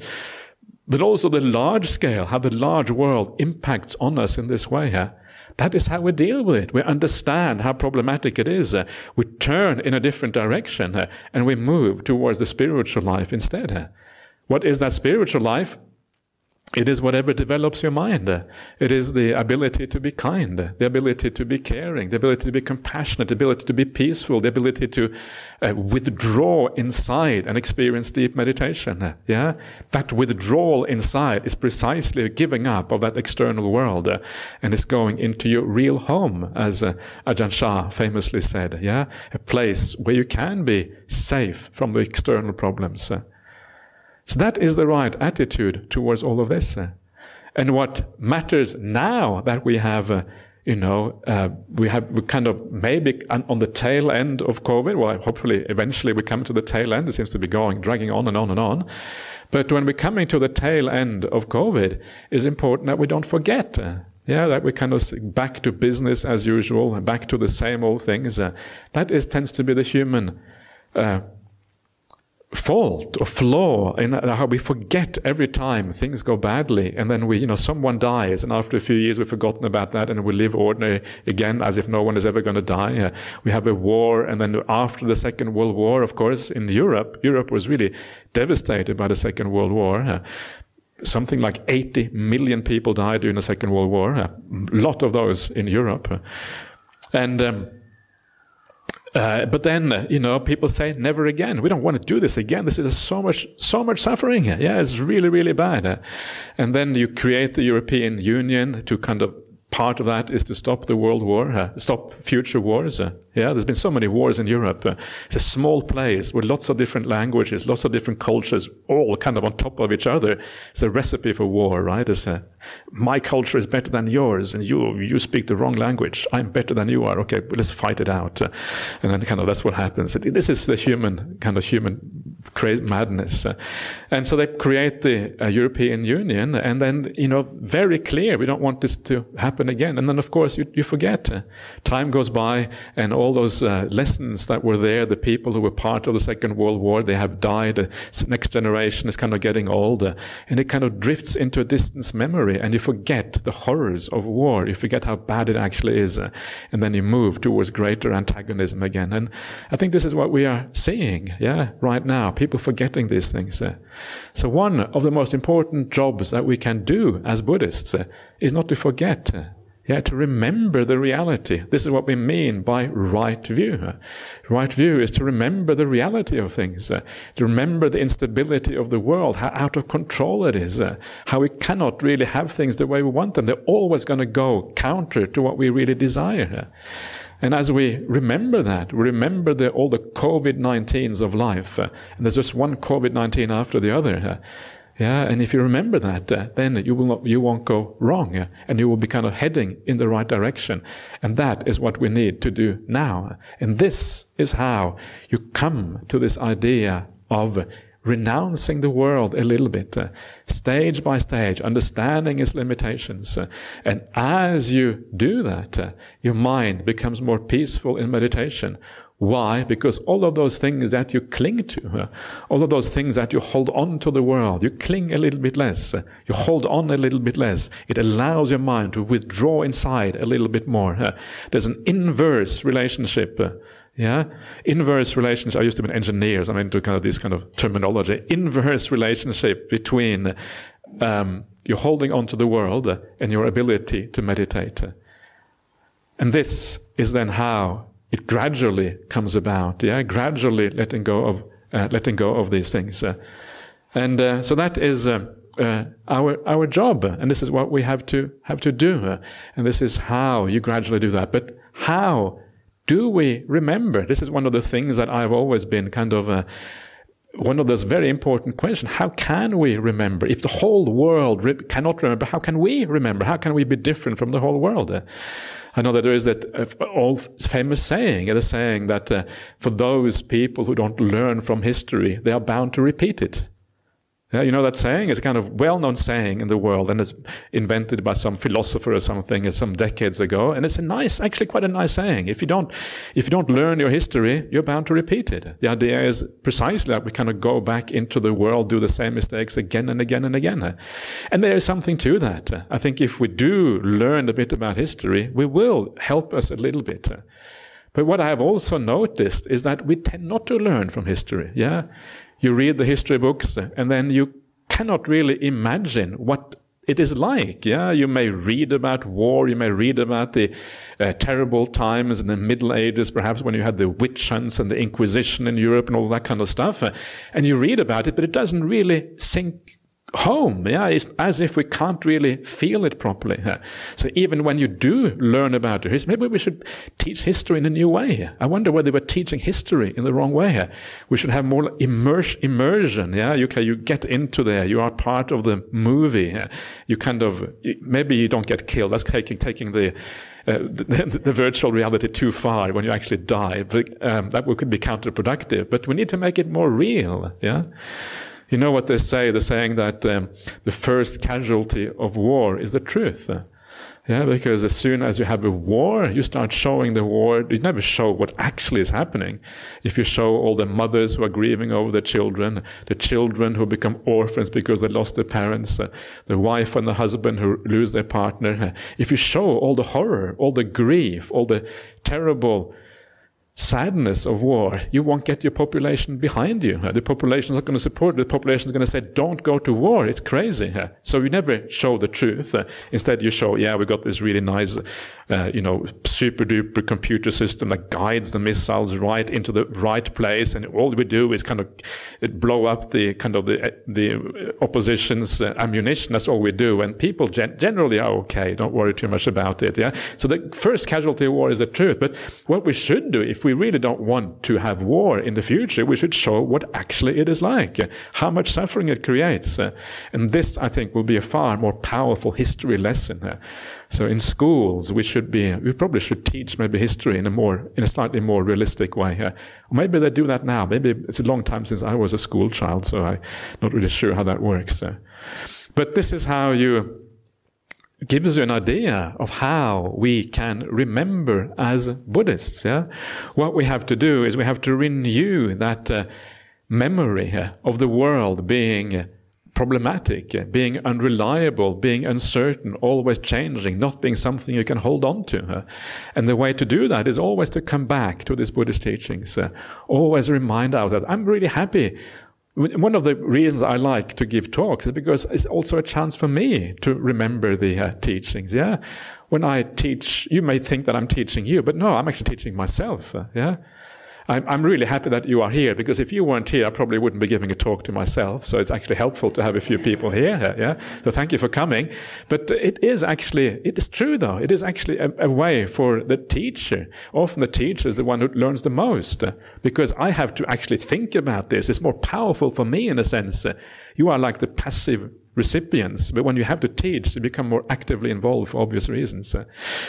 but also the large scale, how the large world impacts on us in this way. Yeah? That is how we deal with it. We understand how problematic it is. We turn in a different direction uh, and we move towards the spiritual life instead. Uh. What is that spiritual life? It is whatever develops your mind. It is the ability to be kind, the ability to be caring, the ability to be compassionate, the ability to be peaceful, the ability to uh, withdraw inside and experience deep meditation. Yeah, that withdrawal inside is precisely giving up of that external world, uh, and is going into your real home, as uh, Ajahn Chah famously said. Yeah, a place where you can be safe from the external problems. So that is the right attitude towards all of this. And what matters now that we have, uh, you know, uh, we have we kind of maybe on the tail end of COVID. Well, hopefully, eventually we come to the tail end. It seems to be going, dragging on and on and on. But when we're coming to the tail end of COVID, it's important that we don't forget. Uh, yeah, that we kind of back to business as usual, back to the same old things. That is tends to be the human uh, fault or flaw in how we forget every time things go badly and then we you know someone dies and after a few years we've forgotten about that and we live ordinary again as if no one is ever going to die we have a war and then after the second world war of course in europe europe was really devastated by the second world war. Something like 80 million people died during the second world war. A lot of those in europe. And um, uh, but then, uh, you know, people say never again. We don't want to do this again. This is so much, so much suffering. Yeah, it's really, really bad. Uh, and then you create the European Union to kind of part of that is to stop the world war, uh, stop future wars. Uh, yeah, there's been so many wars in Europe. Uh, it's a small place with lots of different languages, lots of different cultures, all kind of on top of each other. It's a recipe for war, right? It's a, my culture is better than yours, and you you speak the wrong language. I'm better than you are. Okay, let's fight it out. Uh, and then kind of that's what happens. This is the human kind of human crazy madness. And so they create the uh, European Union, and then you know very clear we don't want this to happen again. And then of course you, you forget. Time goes by, and all those uh, lessons that were there, the people who were part of the Second World War, they have died. The next generation is kind of getting older, and it kind of drifts into a distant memory, and you forget the horrors of war. You forget how bad it actually is, uh, and then you move towards greater antagonism again. And I think this is what we are seeing, yeah, right now. People forgetting these things. Uh, so one of the most important jobs that we can do as Buddhists uh, is not to forget. Uh, yeah, to remember the reality. This is what we mean by right view. Right view is to remember the reality of things, uh, to remember the instability of the world, how out of control it is, uh, how we cannot really have things the way we want them. They're always going to go counter to what we really desire. And as we remember that, we remember the, all the COVID 19s of life, uh, and there's just one COVID 19 after the other. Uh, yeah, and if you remember that, uh, then you will not, you won't go wrong, uh, and you will be kind of heading in the right direction. And that is what we need to do now. And this is how you come to this idea of renouncing the world a little bit, uh, stage by stage, understanding its limitations. And as you do that, your mind becomes more peaceful in meditation. Why? Because all of those things that you cling to, all of those things that you hold on to the world, you cling a little bit less, you hold on a little bit less. It allows your mind to withdraw inside a little bit more. There's an inverse relationship. Yeah, inverse relationship. I used to be an engineer, so I'm into kind of this kind of terminology. Inverse relationship between um, you holding on to the world and your ability to meditate. And this is then how it gradually comes about. Yeah, gradually letting go of uh, letting go of these things, uh, and uh, so that is. Uh, uh, our our job, and this is what we have to have to do, and this is how you gradually do that. But how do we remember? This is one of the things that I've always been kind of uh, one of those very important questions. How can we remember? If the whole world re- cannot remember, how can we remember? How can we be different from the whole world? Uh, I know that there is that uh, old famous saying, the saying that uh, for those people who don't learn from history, they are bound to repeat it. Yeah, you know that saying is a kind of well-known saying in the world, and it's invented by some philosopher or something some decades ago. And it's a nice, actually, quite a nice saying. If you don't, if you don't learn your history, you're bound to repeat it. The idea is precisely that we kind of go back into the world, do the same mistakes again and again and again. And there is something to that. I think if we do learn a bit about history, we will help us a little bit. But what I have also noticed is that we tend not to learn from history. Yeah, you read the history books and then you cannot really imagine what it is like. Yeah, you may read about war, you may read about the uh, terrible times in the Middle Ages, perhaps when you had the witch hunts and the Inquisition in Europe and all that kind of stuff, uh, and you read about it, but it doesn't really sink home. Yeah, it's as if we can't really feel it properly. So even when you do learn about history, maybe we should teach history in a new way. I wonder whether we're teaching history in the wrong way. We should have more immerse, immersion. Yeah, you can, you get into there. You are part of the movie. You kind of maybe you don't get killed. That's taking taking the uh, the, the, virtual reality too far when you actually die. But, um, that could be counterproductive. But we need to make it more real. Yeah. You know what they say? They're saying that um, the first casualty of war is the truth. Yeah, because as soon as you have a war, you start showing the war. You never show what actually is happening. If you show all the mothers who are grieving over their children, the children who become orphans because they lost their parents, uh, the wife and the husband who lose their partner, if you show all the horror, all the grief, all the terrible sadness of war, you won't get your population behind you. The population is not going to support. It. The population is going to say, "Don't go to war. It's crazy." So you never show the truth. Instead, you show, "Yeah, we got this really nice uh, you know, super duper computer system that guides the missiles right into the right place, and all we do is kind of blow up the kind of the the opposition's uh, ammunition. That's all we do, and people gen- generally are okay. Don't worry too much about it. Yeah. So the first casualty of war is the truth. But what we should do, if we really don't want to have war in the future, we should show what actually it is like, how much suffering it creates, and this, I think, will be a far more powerful history lesson. So in schools, we should be, we probably should teach maybe history in a more, in a slightly more realistic way. Maybe they do that now. Maybe it's a long time since I was a school child, so I'm not really sure how that works. But this is how you, gives you an idea of how we can remember as Buddhists. Yeah? What we have to do is we have to renew that uh, memory uh, of the world being problematic, being unreliable, being uncertain, always changing, not being something you can hold on to. And the way to do that is always to come back to these Buddhist teachings, uh, always remind ourselves, I'm really happy one of the reasons I like to give talks is because it's also a chance for me to remember the uh, teachings. Yeah, when I teach, you may think that I'm teaching you, but no, I'm actually teaching myself. Uh, yeah, I'm, I'm really happy that you are here because if you weren't here, I probably wouldn't be giving a talk to myself. So it's actually helpful to have a few people here. Yeah. So thank you for coming. But it is actually, it is true though. It is actually a, a way for the teacher. Often the teacher is the one who learns the most because I have to actually think about this. It's more powerful for me in a sense. You are like the passive recipients. But when you have to teach, you become more actively involved for obvious reasons. Uh,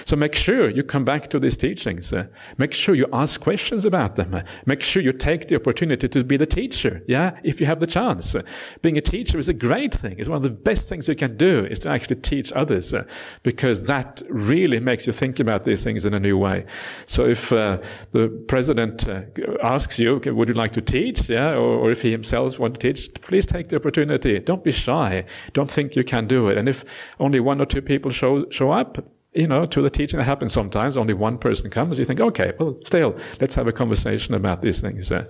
so make sure you come back to these teachings. Uh, make sure you ask questions about them. Uh, make sure you take the opportunity to be the teacher. Yeah, if you have the chance. Uh, being a teacher is a great thing. It's one of the best things you can do is to actually teach others uh, because that really makes you think about these things in a new way. So if uh, the president asks you, okay, would you like to teach? Yeah, or, or if he himself wants to teach, please take the opportunity. Don't be shy don't think you can do it. And if only one or two people show, show up, you know, to the teaching. That happens sometimes. Only one person comes. You think, okay, well, still, let's have a conversation about these things. Uh,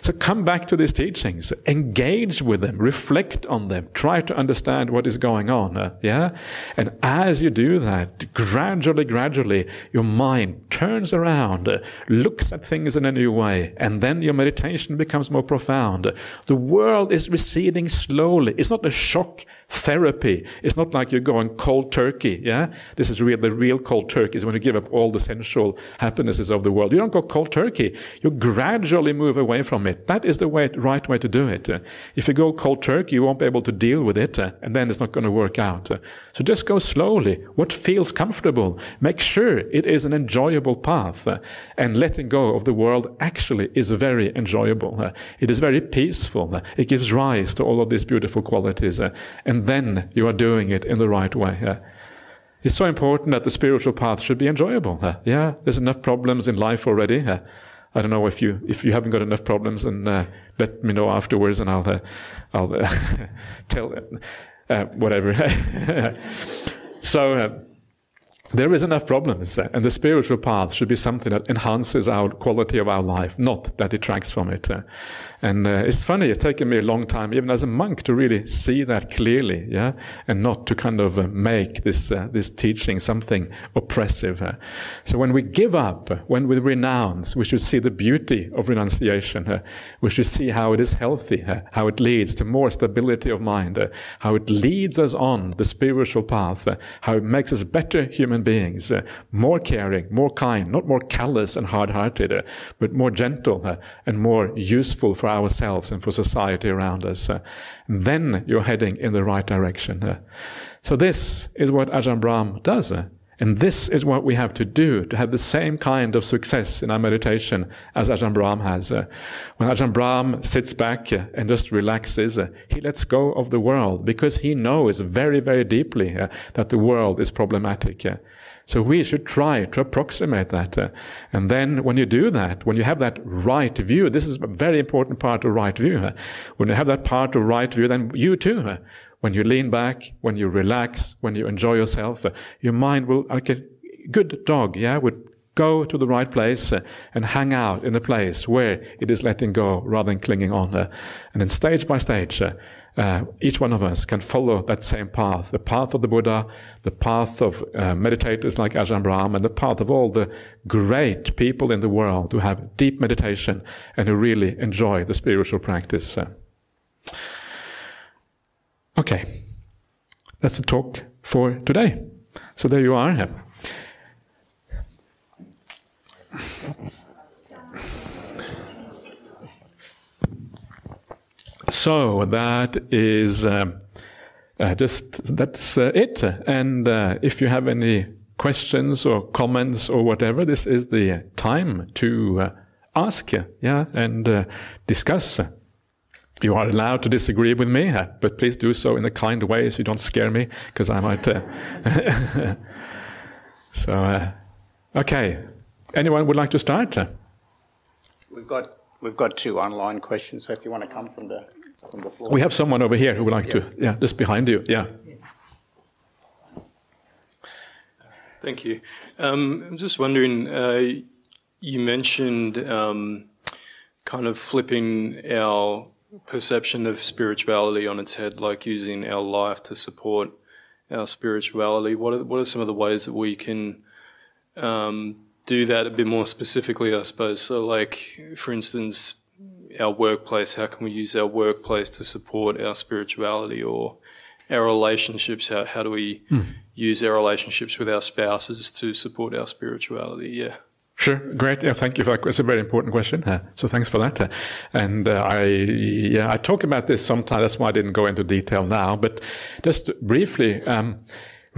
so come back to these teachings, engage with them, reflect on them, try to understand what is going on. Uh, yeah. And as you do that, gradually, gradually, your mind turns around, uh, looks at things in a new way, and then your meditation becomes more profound. The world is receding slowly. It's not a shock therapy. It's not like you're going cold turkey. Yeah, this is real. The real cold turkey is when you give up all the sensual happinesses of the world. You don't go cold turkey. You gradually move away from it. That is the way, right way to do it. If you go cold turkey, you won't be able to deal with it, and then it's not going to work out. So just go slowly. What feels comfortable? Make sure it is an enjoyable path, and letting go of the world actually is very enjoyable. It is very peaceful. It gives rise to all of these beautiful qualities, and and then you are doing it in the right way. Yeah. It's so important that the spiritual path should be enjoyable. Uh, yeah, there's enough problems in life already. Uh, I don't know if you if you haven't got enough problems, and uh, let me know afterwards, and I'll uh, I'll uh, tell uh, whatever. so there is enough problems, and the spiritual path should be something that enhances our quality of our life, not that detracts from it. And uh, it's funny, it's taken me a long time, even as a monk, to really see that clearly, yeah, and not to kind of uh, make this uh, this teaching something oppressive. Uh. So when we give up, when we renounce, we should see the beauty of renunciation. Uh. we should see how it is healthy, uh, how it leads to more stability of mind, how it leads us on the spiritual path, how it makes us better human beings, more caring, more kind, not more callous and hard-hearted, but more gentle and more useful for for ourselves and for society around us, uh, then you're heading in the right direction. Uh, so this is what Ajahn Brahm does. Uh, and this is what we have to do to have the same kind of success in our meditation as Ajahn Brahm has. When Ajahn Brahm sits back and just relaxes, he lets go of the world because he knows very, very deeply that the world is problematic. So we should try to approximate that. Uh, and then when you do that, when you have that right view, this is a very important part of right view. When you have that part of right view, then you too, when you lean back, when you relax, when you enjoy yourself, uh, your mind will, like a good dog, yeah, would go to the right place uh, and hang out in a place where it is letting go rather than clinging on. And then stage by stage, uh, each one of us can follow that same path the path of the Buddha, the path of uh, meditators like Ajahn Brahm, and the path of all the great people in the world who have deep meditation and who really enjoy the spiritual practice. Uh, okay, that's the talk for today. So there you are. So that is um, uh, just that's uh, it. And uh, if you have any questions or comments or whatever, this is the time to uh, ask, yeah, and uh, discuss. You are allowed to disagree with me, uh, but please do so in a kind way so you don't scare me, because I might. so, okay. Anyone would like to start?
We've got we've got two online questions, so if you want to come from the from the floor.
We have someone over here who would like yes. to. Yeah, just behind you. Yeah.
Thank you. Um, I'm just wondering. Uh, you mentioned um, kind of flipping our perception of spirituality on its head, like using our life to support our spirituality. What are, what are some of the ways that we can um, do that a bit more specifically, I suppose? So, like, for instance, our workplace, how can we use our workplace to support our spirituality or our relationships? How, how do we mm. use our relationships with our spouses to support our spirituality? Yeah.
Sure, great. Yeah, thank you for that. It's a very important question. Uh, so thanks for that. Uh, and uh, I, yeah, I talk about this sometimes. That's why I didn't go into detail now. But just briefly, um,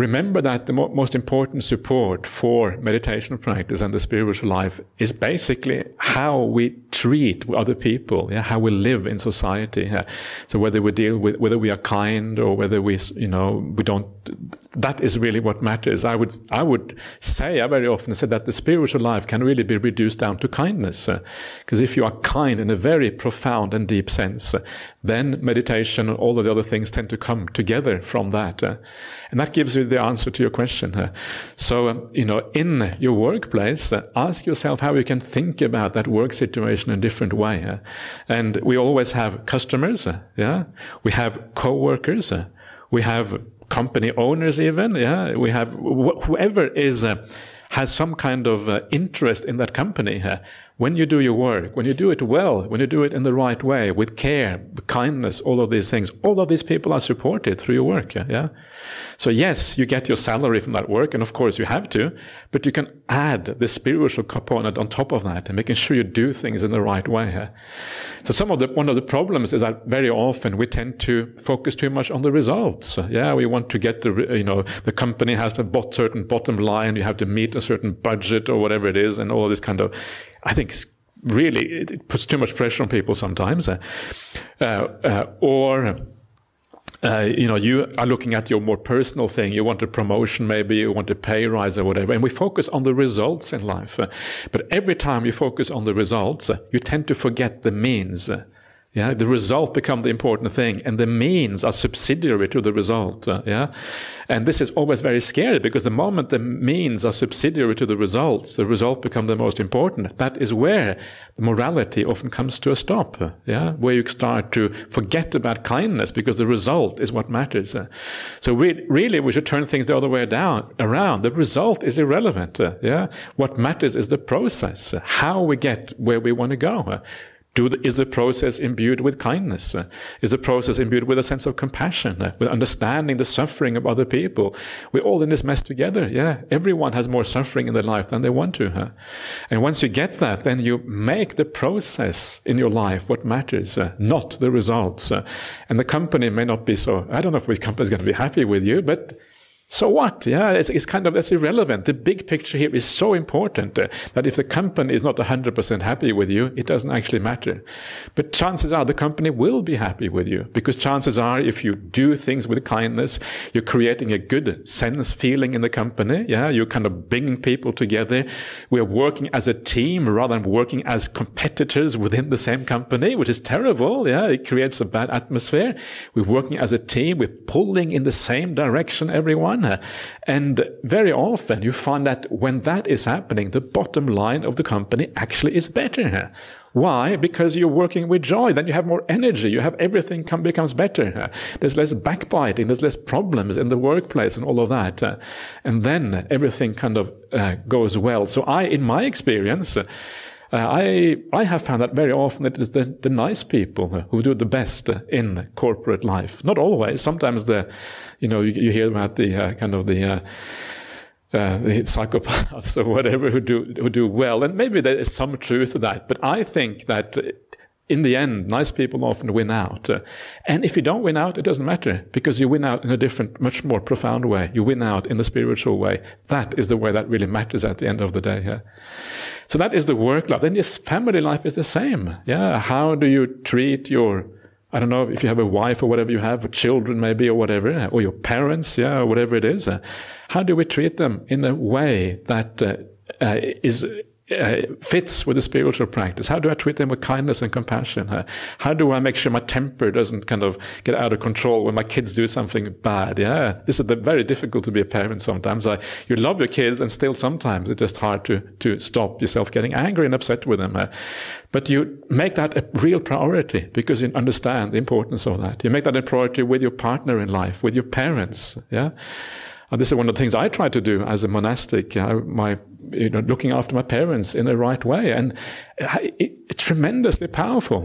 remember that the mo most important support for meditation practice and the spiritual life is basically how we treat other people, yeah, how we live in society. Yeah. So whether we deal with, whether we are kind or whether we, you know, we don't, that is really what matters. I would, I would say, I very often say that the spiritual life can really be reduced down to kindness. Because uh, if you are kind in a very profound and deep sense, uh, then meditation and all of the other things tend to come together from that. Uh, and that gives you the answer to your question. Uh, so, um, you know, in your workplace, uh, ask yourself how you can think about that work situation in a different way. Uh, and we always have customers, uh, yeah? We have co-workers, uh, we have company owners even, yeah? We have wh whoever is, uh, has some kind of interest in that company when you do your work, when you do it well, when you do it in the right way, with care, kindness, all of these things, all of these people are supported through your work. Yeah? yeah? So yes, you get your salary from that work, and of course you have to, but you can add the spiritual component on top of that and making sure you do things in the right way. Yeah? So some of the, one of the problems is that very often we tend to focus too much on the results. Yeah, we want to get the, you know, the company has a certain bottom line, you have to meet a certain budget or whatever it is, and all this kind of I think it's really it, puts too much pressure on people sometimes. Uh, uh, or uh, you know, you are looking at your more personal thing. You want a promotion, maybe you want a pay rise or whatever. And we focus on the results in life. Uh, but every time you focus on the results, uh, you tend to forget the means. Uh, yeah, the result become the important thing, and the means are subsidiary to the result. Uh, yeah, and this is always very scary because the moment the means are subsidiary to the results, the result become the most important. That is where the morality often comes to a stop. Uh, yeah, where you start to forget about kindness because the result is what matters. Uh, so we, really, we should turn things the other way down around. The result is irrelevant. Uh, yeah, what matters is the process, uh, how we get where we want to go. Do the, is the process imbued with kindness? Is the process imbued with a sense of compassion, with understanding the suffering of other people? We're all in this mess together. Yeah, everyone has more suffering in their life than they want to. Huh? And once you get that, then you make the process in your life what matters, uh, not the results. Uh. and the company may not be so. I don't know if the company is going to be happy with you, but so what? Yeah, it's, it's, kind of that's irrelevant. The big picture here is so important uh, that if the company is not 100% happy with you, it doesn't actually matter. But chances are the company will be happy with you because chances are if you do things with kindness, you're creating a good sense feeling in the company. Yeah, you're kind of bringing people together. We're working as a team rather than working as competitors within the same company, which is terrible. Yeah, it creates a bad atmosphere. We're working as a team. We're pulling in the same direction, everyone. And very often you find that when that is happening, the bottom line of the company actually is better. Why? Because you're working with joy. Then you have more energy. You have everything come, becomes better. There's less backbiting. There's less problems in the workplace and all of that. And then everything kind of uh, goes well. So I, in my experience, uh, I I have found that very often it is the, the nice people who do the best in corporate life. Not always. Sometimes the you know, you, you hear about the uh, kind of the, uh, uh, the psychopaths or whatever who do who do well, and maybe there is some truth to that. But I think that in the end, nice people often win out. Uh, and if you don't win out, it doesn't matter because you win out in a different, much more profound way. You win out in a spiritual way. That is the way that really matters at the end of the day. So that is the work life. Then yes, family life is the same. Yeah. How do you treat your I don't know if you have a wife or whatever you have, or children maybe, or whatever, or your parents, yeah, or whatever it is. Uh, how do we treat them in a way that uh, uh, is uh, fits with the spiritual practice? How do I treat them with kindness and compassion? Uh, how do I make sure my temper doesn't kind of get out of control when my kids do something bad? Yeah, this is very difficult to be a parent sometimes. I, you love your kids, and still sometimes it's just hard to to stop yourself getting angry and upset with them. Uh, but you make that a real priority because you understand the importance of that. You make that a priority with your partner in life, with your parents. Yeah. And this is one of the things I try to do as a monastic, uh, my, you know, looking after my parents in the right way. And it, it's tremendously powerful.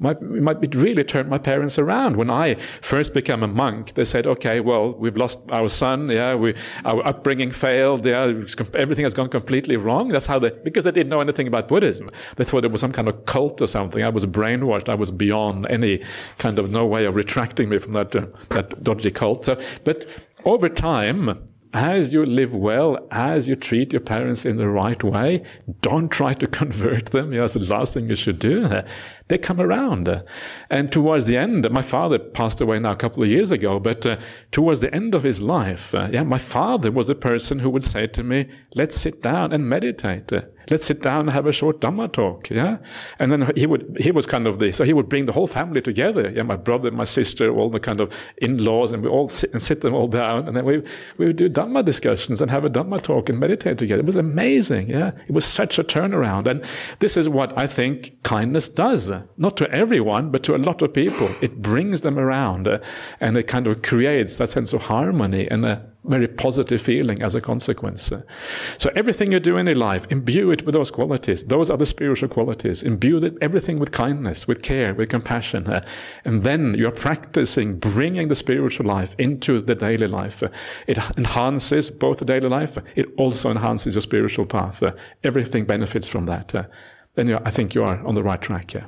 Might, might it really turned my parents around. When I first became a monk, they said, okay, well, we've lost our son. Yeah, we, our upbringing failed. Yeah, everything has gone completely wrong. That's how they, because they didn't know anything about Buddhism. They thought it was some kind of cult or something. I was brainwashed. I was beyond any kind of no way of retracting me from that, uh, that dodgy cult. So, but over time, as you live well, as you treat your parents in the right way, don't try to convert them. That's the last thing you should do. They come around. And towards the end, my father passed away now a couple of years ago, but uh, towards the end of his life, uh, yeah, my father was the person who would say to me, let's sit down and meditate. Let's sit down and have a short Dhamma talk. Yeah. And then he would, he was kind of the, so he would bring the whole family together. Yeah. My brother, my sister, all the kind of in-laws, and we all sit and sit them all down. And then we, we would do Dhamma discussions and have a Dhamma talk and meditate together. It was amazing. Yeah. It was such a turnaround. And this is what I think kindness does. Not to everyone, but to a lot of people. It brings them around uh, and it kind of creates that sense of harmony and a very positive feeling as a consequence. So everything you do in your life, imbue it with those qualities. Those are the spiritual qualities. Imbue it, everything with kindness, with care, with compassion. Uh, and then you're practicing bringing the spiritual life into the daily life. Uh, it enhances both the daily life. It also enhances your spiritual path. Uh, everything benefits from that. then I think you are on the right track. Yeah.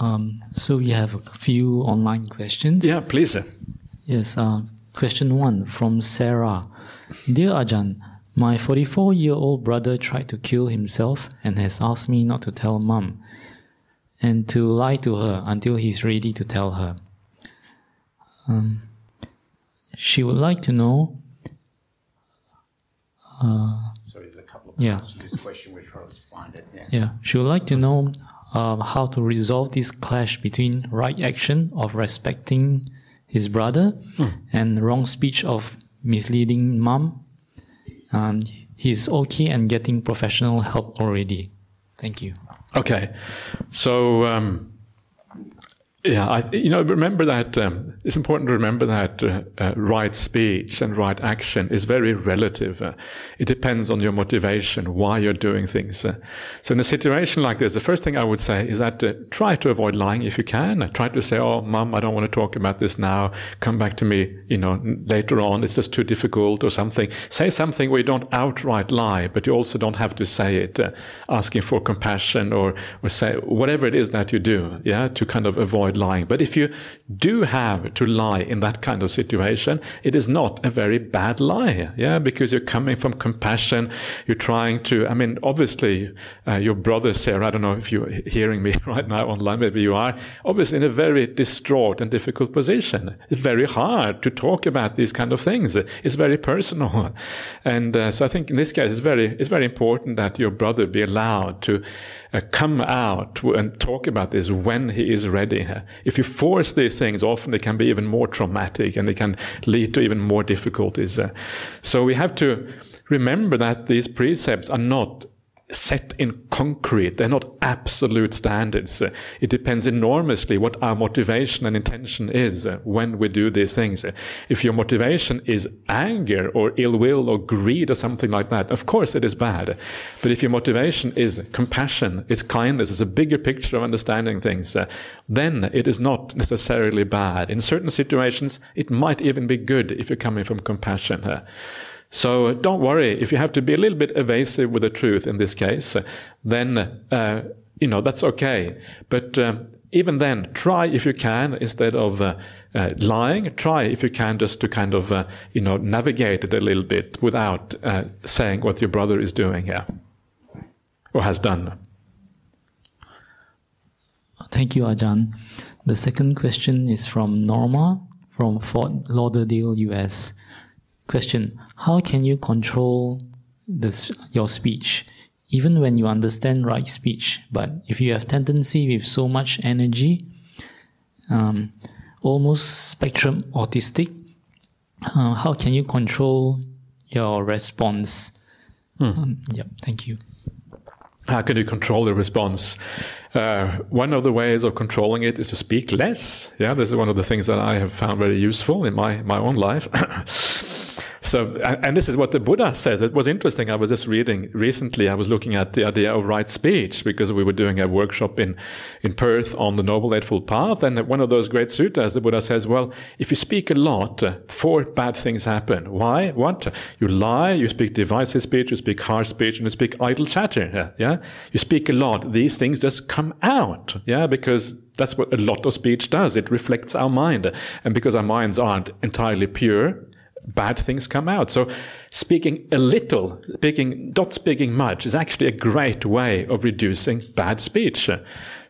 Um, so we have a few online questions.
Yeah, please.
Yes. Uh, question one from Sarah. Dear Ajahn, my 44 year old brother tried to kill himself and has asked me not to tell mum and to lie to her until he's ready to tell her. Um, she would like to know.
Uh, Sorry, there's a couple of
yeah.
to this question. We're trying to find it. Yeah.
yeah. She would like to know um, how to resolve this clash between right action of respecting his brother mm. and wrong speech of misleading mom. Um, he's okay and getting professional help already. Thank you.
Okay, so um, yeah, I, you know, remember that um, it's important to remember that uh, uh, right speech and right action is very relative. Uh, it depends on your motivation, why you're doing things. Uh. so, in a situation like this, the first thing I would say is that uh, try to avoid lying if you can. Try to say, "Oh, mom, I don't want to talk about this now. Come back to me, you know, later on. It's just too difficult, or something." Say something where you don't outright lie, but you also don't have to say it, uh, asking for compassion or or say whatever it is that you do, yeah, to kind of avoid avoid lying. But if you do have to lie in that kind of situation, it is not a very bad lie, yeah, because you're coming from compassion. You're trying to, I mean, obviously, uh, your brother Sarah, I don't know if you're hearing me right now online, maybe you are, obviously in a very distraught and difficult position. It's very hard to talk about these kind of things. It's very personal. And uh, so I think in this case, it's very, it's very important that your brother be allowed to uh, come out and talk about this when he is ready. If you force these things, often they can be even more traumatic and it can lead to even more difficulties. Uh, so we have to remember that these precepts are not set in concrete. They're not absolute standards. It depends enormously what our motivation and intention is when we do these things. If your motivation is anger or ill will or greed or something like that, of course it is bad. But if your motivation is compassion, is kindness, is a bigger picture of understanding things, then it is not necessarily bad. In certain situations, it might even be good if you're coming from compassion. So don't worry if you have to be a little bit evasive with the truth in this case. Then uh, you know that's okay. But um, even then, try if you can instead of uh, uh, lying. Try if you can just to kind of uh, you know navigate it a little bit without uh, saying what your brother is doing here or has done.
Thank you, Ajahn. The second question is from Norma from Fort Lauderdale, US. Question How can you control this, your speech? Even when you understand right speech, but if you have tendency with so much energy, um, almost spectrum autistic, uh, how can you control your response? Um, yep, thank you.
How can you control the response? Uh, one of the ways of controlling it is to speak less. Yeah, this is one of the things that I have found very useful in my, my own life. So, and, this is what the Buddha says. It was interesting. I was just reading recently. I was looking at the idea of right speech because we were doing a workshop in in Perth on the Noble Eightfold Path, and one of those great suttas, the Buddha says, "Well, if you speak a lot, four bad things happen. Why? What? You lie. You speak divisive speech. You speak harsh speech, and you speak idle chatter. Yeah. You speak a lot. These things just come out. Yeah, because." That's what a lot of speech does. It reflects our mind. And because our minds aren't entirely pure, bad things come out. So speaking a little, speaking not speaking much is actually a great way of reducing bad speech.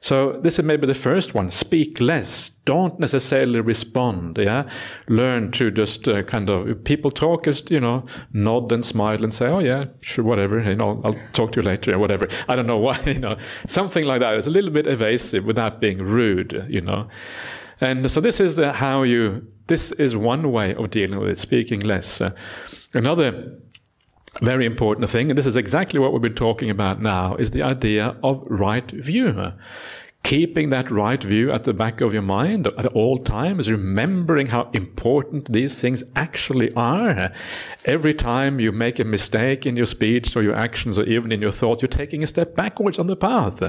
So this is maybe the first one. Speak less. Don't necessarily respond. Yeah, learn to just uh, kind of people talk, just you know, nod and smile and say, "Oh yeah, sure, whatever." You know, I'll talk to you later or whatever. I don't know why. You know, something like that. It's a little bit evasive without being rude. You know, and so this is the, how you. This is one way of dealing with it. Speaking less. Uh, another very important thing, and this is exactly what we've been talking about now, is the idea of right view. Keeping that right view at the back of your mind at all times, remembering how important these things actually are. Every time you make a mistake in your speech or your actions or even in your thoughts, you're taking a step backwards on the path.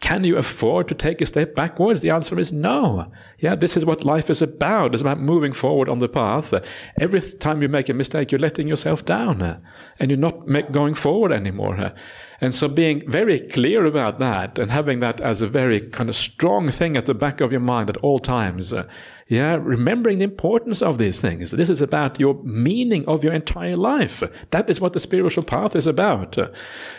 Can you afford to take a step backwards? The answer is no. Yeah, this is what life is about. It's about moving forward on the path. Every time you make a mistake, you're letting yourself down and you're not make, going forward anymore. And so being very clear about that and having that as a very kind of strong thing at the back of your mind at all times. Yeah, remembering the importance of these things. This is about your meaning of your entire life. That is what the spiritual path is about.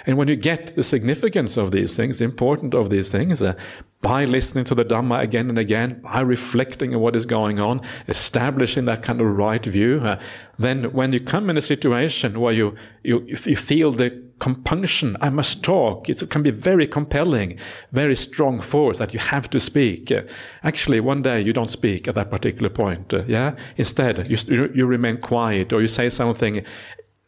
And when you get the significance of these things, the importance of these things, uh, by listening to the Dhamma again and again, by reflecting on what is going on, establishing that kind of right view, uh, then when you come in a situation where you, you, you feel the compunction, I must talk, it can be very compelling, very strong force that you have to speak. Actually, one day you don't speak at that particular point, uh, yeah? Instead, you, you remain quiet or you say something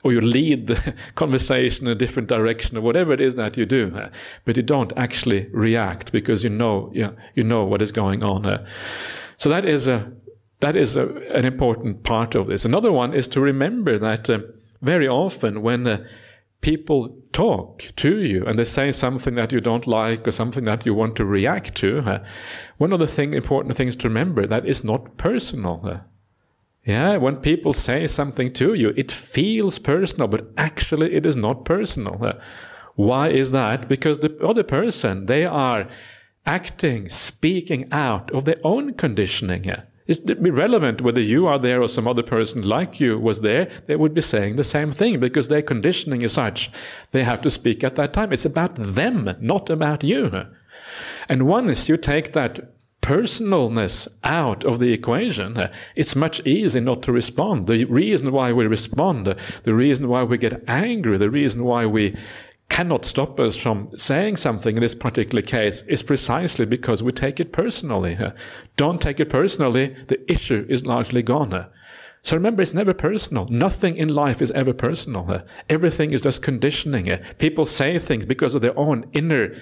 or you lead the conversation in a different direction or whatever it is that you do, uh, but you don't actually react because you know you, you know what is going on. Uh. So that is a that is a, an important part of this. Another one is to remember that uh, very often when uh, people talk to you and they say something that you don't like or something that you want to react to, uh, one of the thing, important things to remember that is not personal. Uh. Yeah, when people say something to you, it feels personal, but actually it is not personal. Uh, why is that? Because the other person, they are acting, speaking out of their own conditioning. It's irrelevant whether you are there or some other person like you was there, they would be saying the same thing because their conditioning is such. They have to speak at that time. It's about them, not about you. And once you take that personalness out of the equation, it's much easier not to respond. The reason why we respond, the reason why we get angry, the reason why we cannot stop us from saying something in this particular case is precisely because we take it personally. Don't take it personally, the issue is largely gone. So remember, it's never personal. Nothing in life is ever personal. Everything is just conditioning. People say things because of their own inner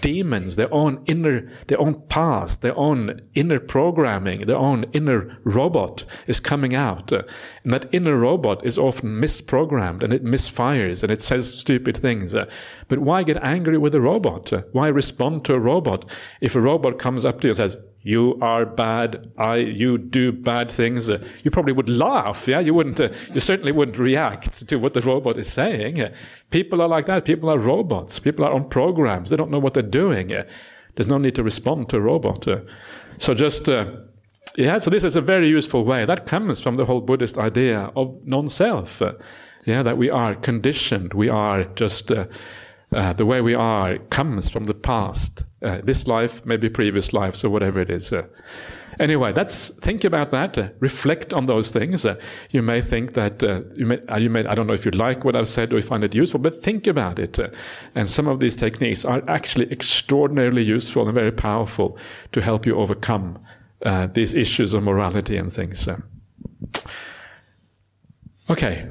demons, their own inner, their own past, their own inner programming, their own inner robot is coming out. And that inner robot is often misprogrammed and it misfires and it says stupid things. But why get angry with a robot? Why respond to a robot? If a robot comes up to you and says, you are bad, I, you do bad things, uh, you probably would laugh, yeah? You wouldn't, uh, you certainly wouldn't react to what the robot is saying. Uh, people are like that. People are robots. People are on programs. They don't know what they're doing. Uh, there's no need to respond to a robot. Uh, so just, uh, yeah, so this is a very useful way. That comes from the whole Buddhist idea of non-self. yeah, that we are conditioned. We are just, uh, the way we are comes from the past. Uh, this life, maybe previous lives, or whatever it is. Uh, anyway, that's think about that. Uh, reflect on those things. Uh, you may think that you may, you may. I don't know if you like what I've said or you find it useful, but think about it. and some of these techniques are actually extraordinarily useful and very powerful to help you overcome these issues of morality and things. okay.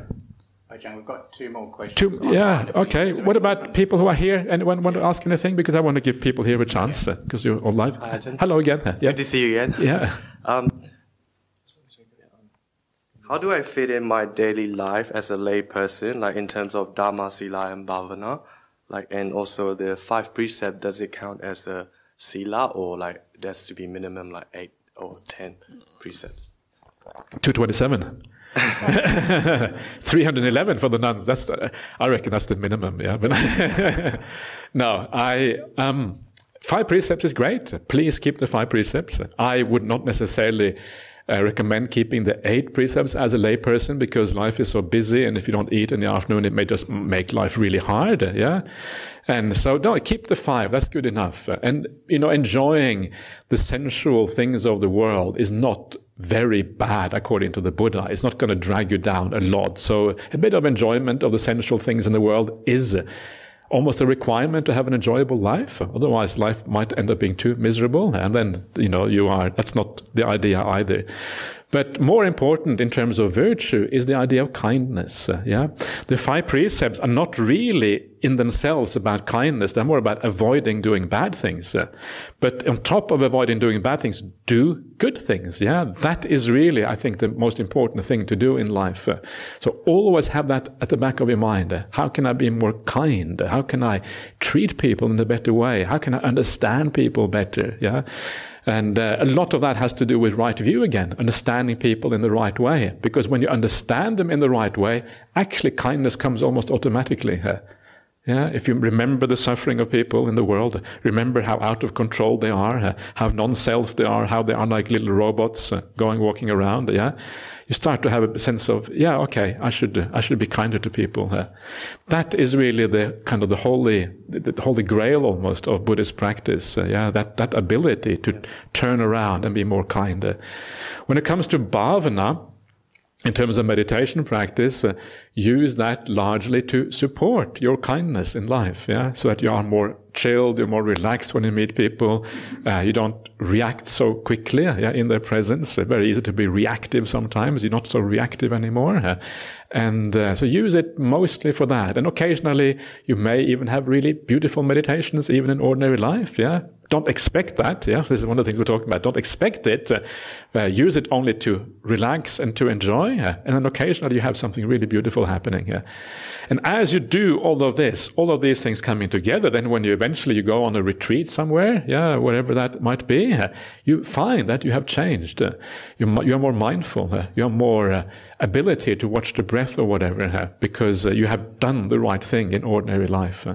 Ajahn, we've got two more questions.
Two, yeah, okay. What about people who are here? Anyone want to ask anything? Because I want to give people here a chance because you're all live.
Hi,
Hello again.
Yeah. Good to see you again.
Yeah.
Um, how do I fit in my daily life as a lay person, like in terms of Dana, Sila, and Bhavana? Like, and also the five precept, does it count as a Sila or like there's to be minimum like eight or ten precepts?
227. 311 for the nuns. That's the, I reckon that's the minimum. Yeah, but no, I um, five precepts is great. Please keep the five precepts. I would not necessarily uh, recommend keeping the eight precepts as a layperson because life is so busy, and if you don't eat in the afternoon, it may just make life really hard. Yeah, and so no, keep the five. That's good enough. And you know, enjoying the sensual things of the world is not very bad according to the Buddha. It's not going to drag you down a lot. So a bit of enjoyment of the sensual things in the world is almost a requirement to have an enjoyable life. Otherwise, life might end up being too miserable, and then you know you are. That's not the idea either. But more important in terms of virtue is the idea of kindness. Uh, yeah, the five precepts are not really in themselves about kindness; they're more about avoiding doing bad things. Uh, but on top of avoiding doing bad things, do good things. Yeah, that is really, I think, the most important thing to do in life. Uh, so always have that at the back of your mind. How can I be more kind? How can I treat people in a better way? How can I understand people better? Yeah. And uh, a lot of that has to do with right view again, understanding people in the right way. Because when you understand them in the right way, actually kindness comes almost automatically. Yeah, if you remember the suffering of people in the world, remember how out of control they are, uh, how non-self they are, how they are like little robots uh, going walking around. Yeah, you start to have a sense of, yeah, okay, I should, I should be kinder to people. Uh, that is really the kind of the holy, the, holy grail almost of Buddhist practice. Yeah, that, that ability to turn around and be more kinder. When it comes to bhavana, in terms of meditation practice, uh, use that largely to support your kindness in life, yeah, so that you are more chilled, you're more relaxed when you meet people, uh, you don't react so quickly, yeah, in their presence. It's very easy to be reactive sometimes. You're not so reactive anymore, and uh, so use it mostly for that. And occasionally, you may even have really beautiful meditations, even in ordinary life, yeah don't expect that. Yeah, this is one of the things we're talking about. Don't expect it. Uh, uh, use it only to relax and to enjoy, uh, and then occasionally you have something really beautiful happening. Yeah? And as you do all of this, all of these things coming together, then when you eventually you go on a retreat somewhere, yeah, wherever that might be, uh, you find that you have changed. Uh, you you're more mindful. Uh, You are more ability to watch the breath or whatever, because you have done the right thing in ordinary life.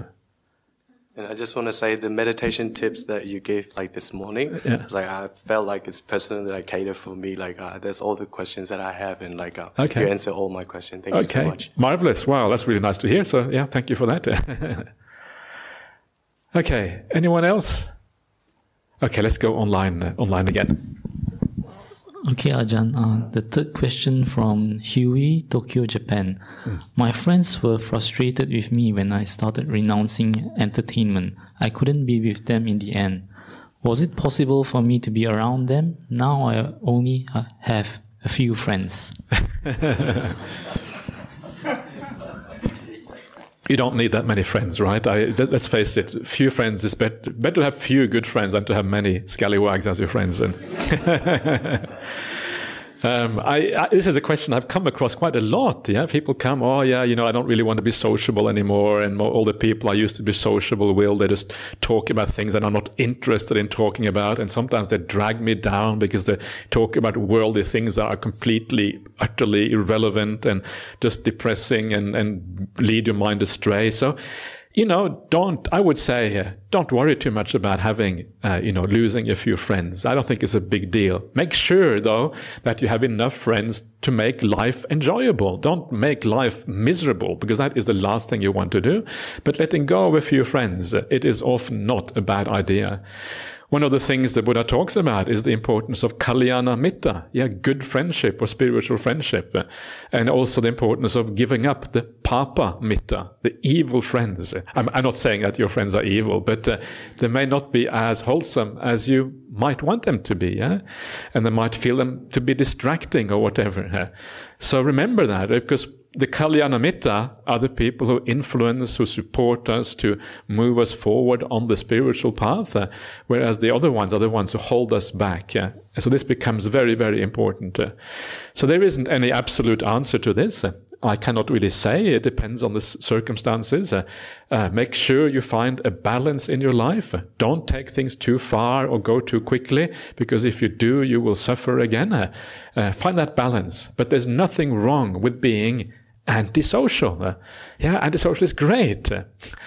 And I just want to say the meditation tips that you gave like this morning,
yeah.
like I felt like it's personally like catered for me. Like uh, there's all the questions that I have, and like uh,
okay.
you answer all my questions. Thank
okay.
you so much.
Marvelous! Wow, that's really nice to hear. So yeah, thank you for that. okay, anyone else? Okay, let's go online uh, online again.
Okay, Ajahn. Uh, the third question from Huey, Tokyo, Japan. Mm. My friends were frustrated with me when I started renouncing entertainment. I couldn't be with them in the end. Was it possible for me to be around them? Now I only uh, have a few friends.
you don't need that many friends, right? I, let's face it, few friends is better. Better to have few good friends than to have many scallywags as your friends. And Um, I, I, this is a question I've come across quite a lot. Yeah, people come, oh yeah, you know, I don't really want to be sociable anymore, and all the people I used to be sociable with, they just talk about things that I'm not interested in talking about, and sometimes they drag me down because they talk about worldly things that are completely, utterly irrelevant and just depressing and and lead your mind astray. So you know, don't, I would say, uh, don't worry too much about having, uh, you know, losing a few friends. I don't think it's a big deal. Make sure, though, that you have enough friends to make life enjoyable. Don't make life miserable because that is the last thing you want to do. But letting go of a few friends, uh, it is often not a bad idea. One of the things the Buddha talks about is the importance of kalyana mitta, yeah, good friendship or spiritual friendship, and also the importance of giving up the papa mitta, the evil friends. I'm, I'm not saying that your friends are evil, but uh, they may not be as wholesome as you might want them to be, yeah, and they might feel them to be distracting or whatever. Yeah? So remember that because the Kalyanamitta are the people who influence, who support us to move us forward on the spiritual path, uh, whereas the other ones are the ones who hold us back. Uh, so this becomes very, very important. Uh, so there isn't any absolute answer to this. I cannot really say. It depends on the circumstances. Uh, uh, make sure you find a balance in your life. Don't take things too far or go too quickly, because if you do, you will suffer again. Uh, find that balance. But there's nothing wrong with being antisocial. Eh? Yeah, antisocial is great.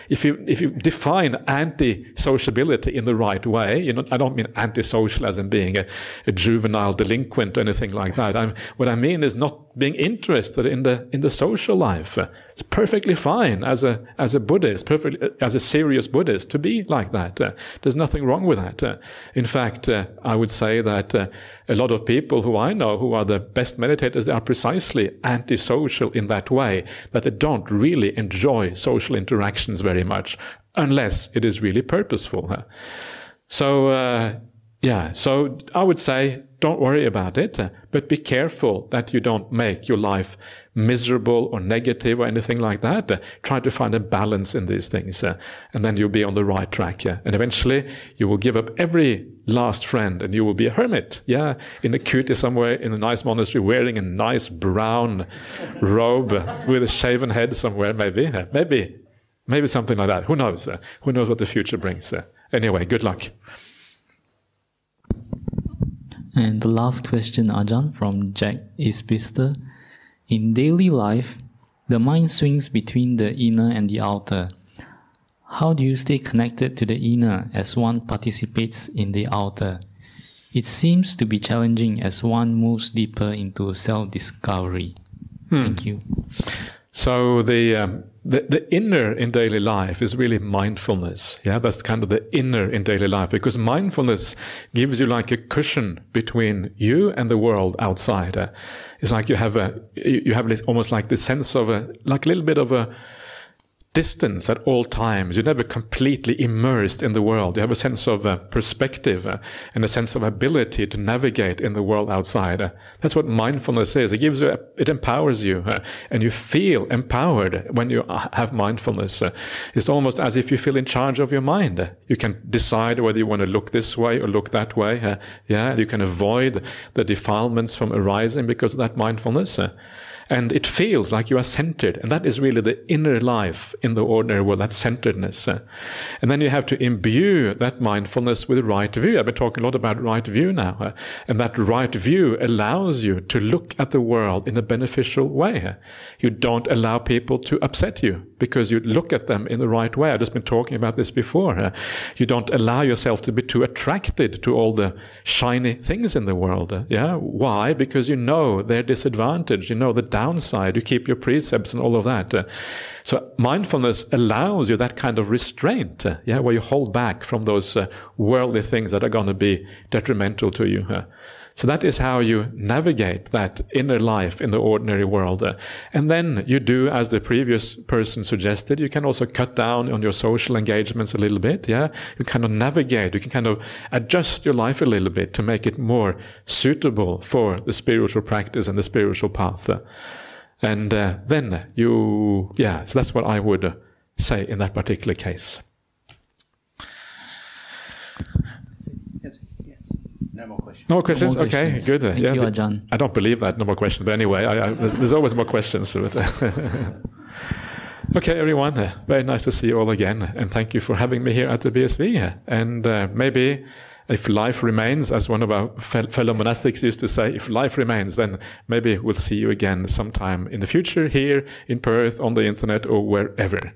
If you if you define anti-sociability in the right way, you know, I don't mean antisocial as in being a, a juvenile delinquent or anything like that. I'm, what I mean is not being interested in the in the social life. It's perfectly fine as a as a Buddhist, perfectly as a serious Buddhist to be like that. There's nothing wrong with that. In fact, uh, I would say that uh, a lot of people who I know who are the best meditators, they are precisely antisocial in that way that they don't really enjoy social interactions very much unless it is really purposeful. So uh, yeah, so I would say don't worry about it, but be careful that you don't make your life miserable or negative or anything like that. Try to find a balance in these things, uh, and then you'll be on the right track. And eventually, you will give up every last friend, and you will be a hermit. Yeah, in a kuti somewhere in a nice monastery, wearing a nice brown robe with a shaven head somewhere. Maybe, maybe, maybe something like that. Who knows? Who knows what the future brings? Anyway, good luck.
And the last question, Ajahn, from Jack Isbister. In daily life, the mind swings between the inner and the outer. How do you stay connected to the inner as one participates in the outer? It seems to be challenging as one moves deeper into self discovery. Hmm. Thank you.
So the, um, the the inner in daily life is really mindfulness. Yeah, that's kind of the inner in daily life because mindfulness gives you like a cushion between you and the world outside. Uh, it's like you have a you have almost like the sense of a like a little bit of a distance at all times. You're never completely immersed in the world. You have a sense of uh, perspective uh, and a sense of ability to navigate in the world outside. Uh, that's what mindfulness is. It gives you, it empowers you, uh, and you feel empowered when you uh, have mindfulness. Uh, it's almost as if you feel in charge of your mind. You can decide whether you want to look this way or look that way. yeah, you can avoid the defilements from arising because of that mindfulness and it feels like you are centered. And that is really the inner life in the ordinary world, that centeredness. And then you have to imbue that mindfulness with right view. I've been talking a lot about right view now. And that right view allows you to look at the world in a beneficial way. You don't allow people to upset you because you look at them in the right way. I've just been talking about this before. You don't allow yourself to be too attracted to all the shiny things in the world. Yeah. Why? Because you know their disadvantage. You know the downside. You keep your precepts and all of that. Uh, so mindfulness allows you that kind of restraint, uh, yeah, where you hold back from those uh, worldly things that are going to be detrimental to you. So that is how you navigate that inner life in the ordinary world. And then you do as the previous person suggested. You can also cut down on your social engagements a little bit. Yeah. You kind of navigate. You can kind of adjust your life a little bit to make it more suitable for the spiritual practice and the spiritual path. And uh, then you, yeah, so that's what I would say in that particular case.
No more questions.
No more questions.
No more
okay,
questions.
good.
Thank
yeah,
you, Ajahn.
I don't believe that. No more questions. But anyway, I, I, there's, there's always more questions. But okay, everyone. uh, Very nice to see you all again, and thank you for having me here at the BSV. And uh, maybe. If life remains, as one of our fellow monastics used to say, if life remains, then maybe we'll see you again sometime in the future here in Perth, on the internet, or wherever.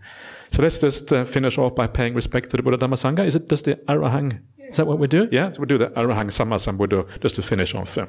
So let's just uh, finish off by paying respect to the Buddha Dhamma Sangha. Is it just the Arahang? Is that what we do? Yeah, so we do the Arahang Sammasambuddho just to finish on Uh.